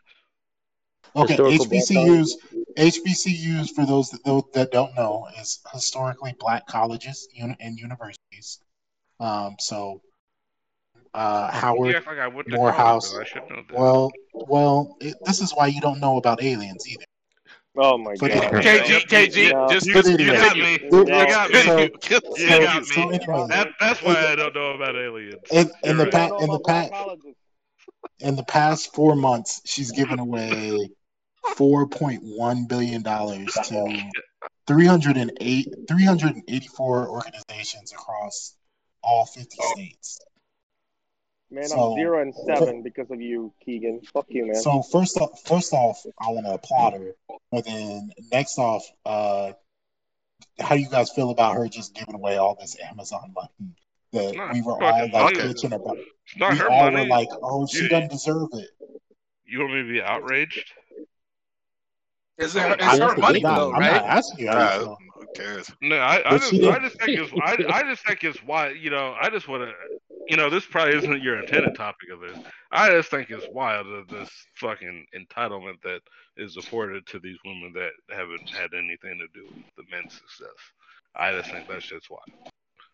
Okay, Historical HBCUs. HBCUs for those that, those that don't know is historically black colleges and universities. Um, so uh, You Howard, act I Morehouse. I know that. Well, well, it, this is why you don't know about aliens either. Oh my But god. anyway, KG, KG, No. just you, But you got me. You got me. so- You got so me. anyway, That, that's why I don't know about aliens. in, in the You're pa- in the pa- in the past four months, she's given away four point one billion dollars to 308, 384 organizations across all fifty states. Man, So- I'm zero and seven because of you, Keegan. Fuck you, man. So first off, first off, I want to applaud her. But then next off, uh, how do you guys feel about her just giving away all this Amazon money that Nah, we were all like bitching about? It's not we her all money. were like, "Oh, she You- doesn't deserve it." You want me to be outraged? Is it her, it's her money I'm not, though, I'm right? not asking you. how you Yeah, feel. who cares? No, I, I just, I just think it's, I, I just think it's why, you know, I just want to, you know, this probably isn't your intended topic of this. I just think it's wild of this fucking entitlement that is afforded to these women that haven't had anything to do with the men's success. I just think that's just wild.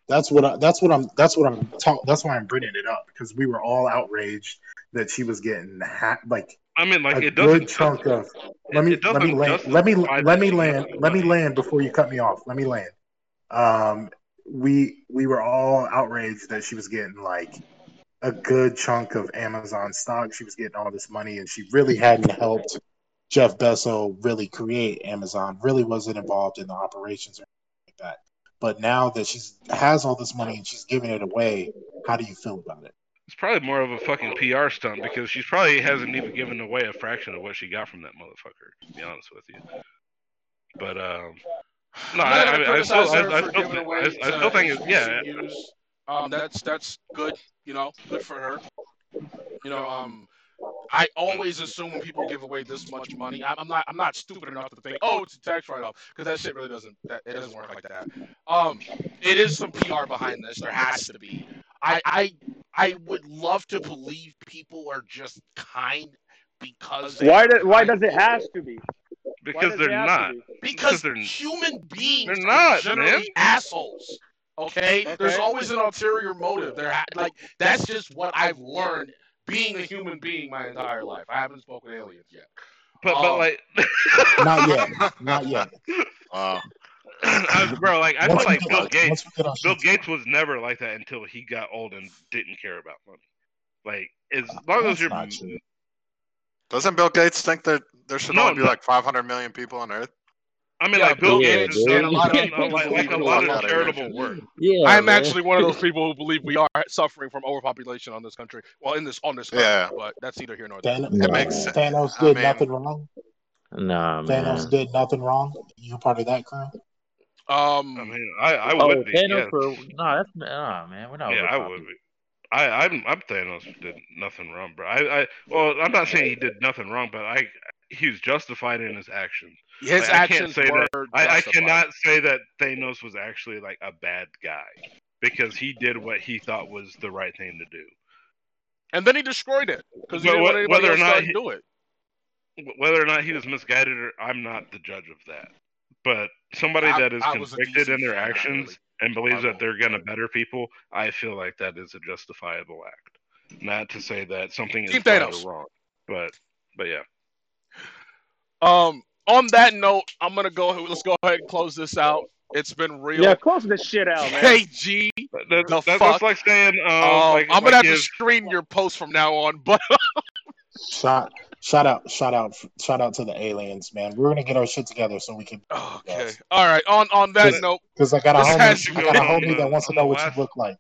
That's what I, that's what I'm that's what I'm talk, that's why I'm bringing it up because we were all outraged that she was getting ha- like I mean, like a it doesn't. good chunk of. Let me let me land. Let me let me land. Let me land before you cut me off. Let me land. Um, we we were all outraged that she was getting like a good chunk of Amazon stock. She was getting all this money, and she really hadn't helped Jeff Bezos really create Amazon. Really wasn't involved in the operations or anything like that. But now that she's has all this money and she's giving it away, how do you feel about it? It's probably more of a fucking PR stunt because she probably hasn't even given away a fraction of what she got from that motherfucker. To be honest with you, but um, no, I'm I, I, still, I, I still, giving think, away I, I still think, it's, yeah, HBCUs. Um, that's that's good. You know, good for her. You know, um, I always assume when people give away this much money, I'm, I'm not I'm not stupid enough to think, oh, it's a tax write-off, because that shit really doesn't that it doesn't work like that. Um, it is some PR behind this. There has to be. I I I would love to believe people are just kind because Why are does why does it has to be? Why because they're it not. to be? because they're- human beings they're are not, generally man. assholes. Okay? Okay. there's always an ulterior motive. There, ha- like that's just what I've learned being a human being my entire life. I haven't spoken aliens yet. But but Um, like, Not yet. Not yet. Wow. I- bro, like I feel like Bill our- Gates. once we get our Bill Gates was never like that until he got old and didn't care about money. Like as long as you're. Doesn't Bill Gates think that there should No, only be no. like 500 million people on Earth? I mean, Yeah, like Bill Yeah, Gates has dude. done a lot of like, like a lot of charitable work. Yeah, I'm man. actually one of those people who believe we are suffering from overpopulation on this country. Well, in this on this earth, Yeah. but that's neither here nor there. Thanos, It makes sense. Thanos I did mean- nothing wrong. Nah, Thanos man. did nothing wrong. You part of that crew? Um, I mean, I, I Oh, would be. Thanos yes. for nah, that's nah, man. We're not. Yeah, I would be. I, I'm, I'm Thanos did nothing wrong, bro. I, I, well, I'm not saying he did nothing wrong, but I, he was justified in his actions. his Like, I can't actions say that- I, I cannot say that Thanos was actually like a bad guy because he did what he thought was the right thing to do. And then he destroyed it because he But didn't want wh- anybody whether or not he- do it. Whether or not he was misguided, or I'm not the judge of that. But somebody I- that is convicted in their fan, actions really. and believes that they're gonna better people, I feel like that is a justifiable act. Not to say that something is right or wrong, but but yeah. Um, on that note, I'm gonna go. Let's go ahead and close this out. It's been real. Yeah, close this shit out, man. KG. That, that, The that- fuck? that's like saying, um, Um, like, I'm gonna have to if- screen your post from now on, but Shot Shout out, shout out, shout out to the aliens, man. We're gonna get our shit together so we can. Okay. All right. On on that note, because I got a homie, I got a homie that wants to know what you look like.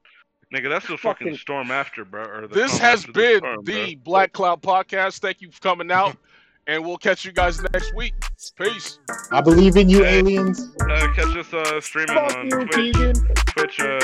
Nigga, that's the fucking, fucking storm after, bro. this has been the, storm, the Black Cloud Podcast. Thank you for coming out, and we'll catch you guys next week. Peace. I believe in you, hey, aliens. Uh, catch us uh, streaming Fuck on you, Twitch. Keegan. Twitch. Uh,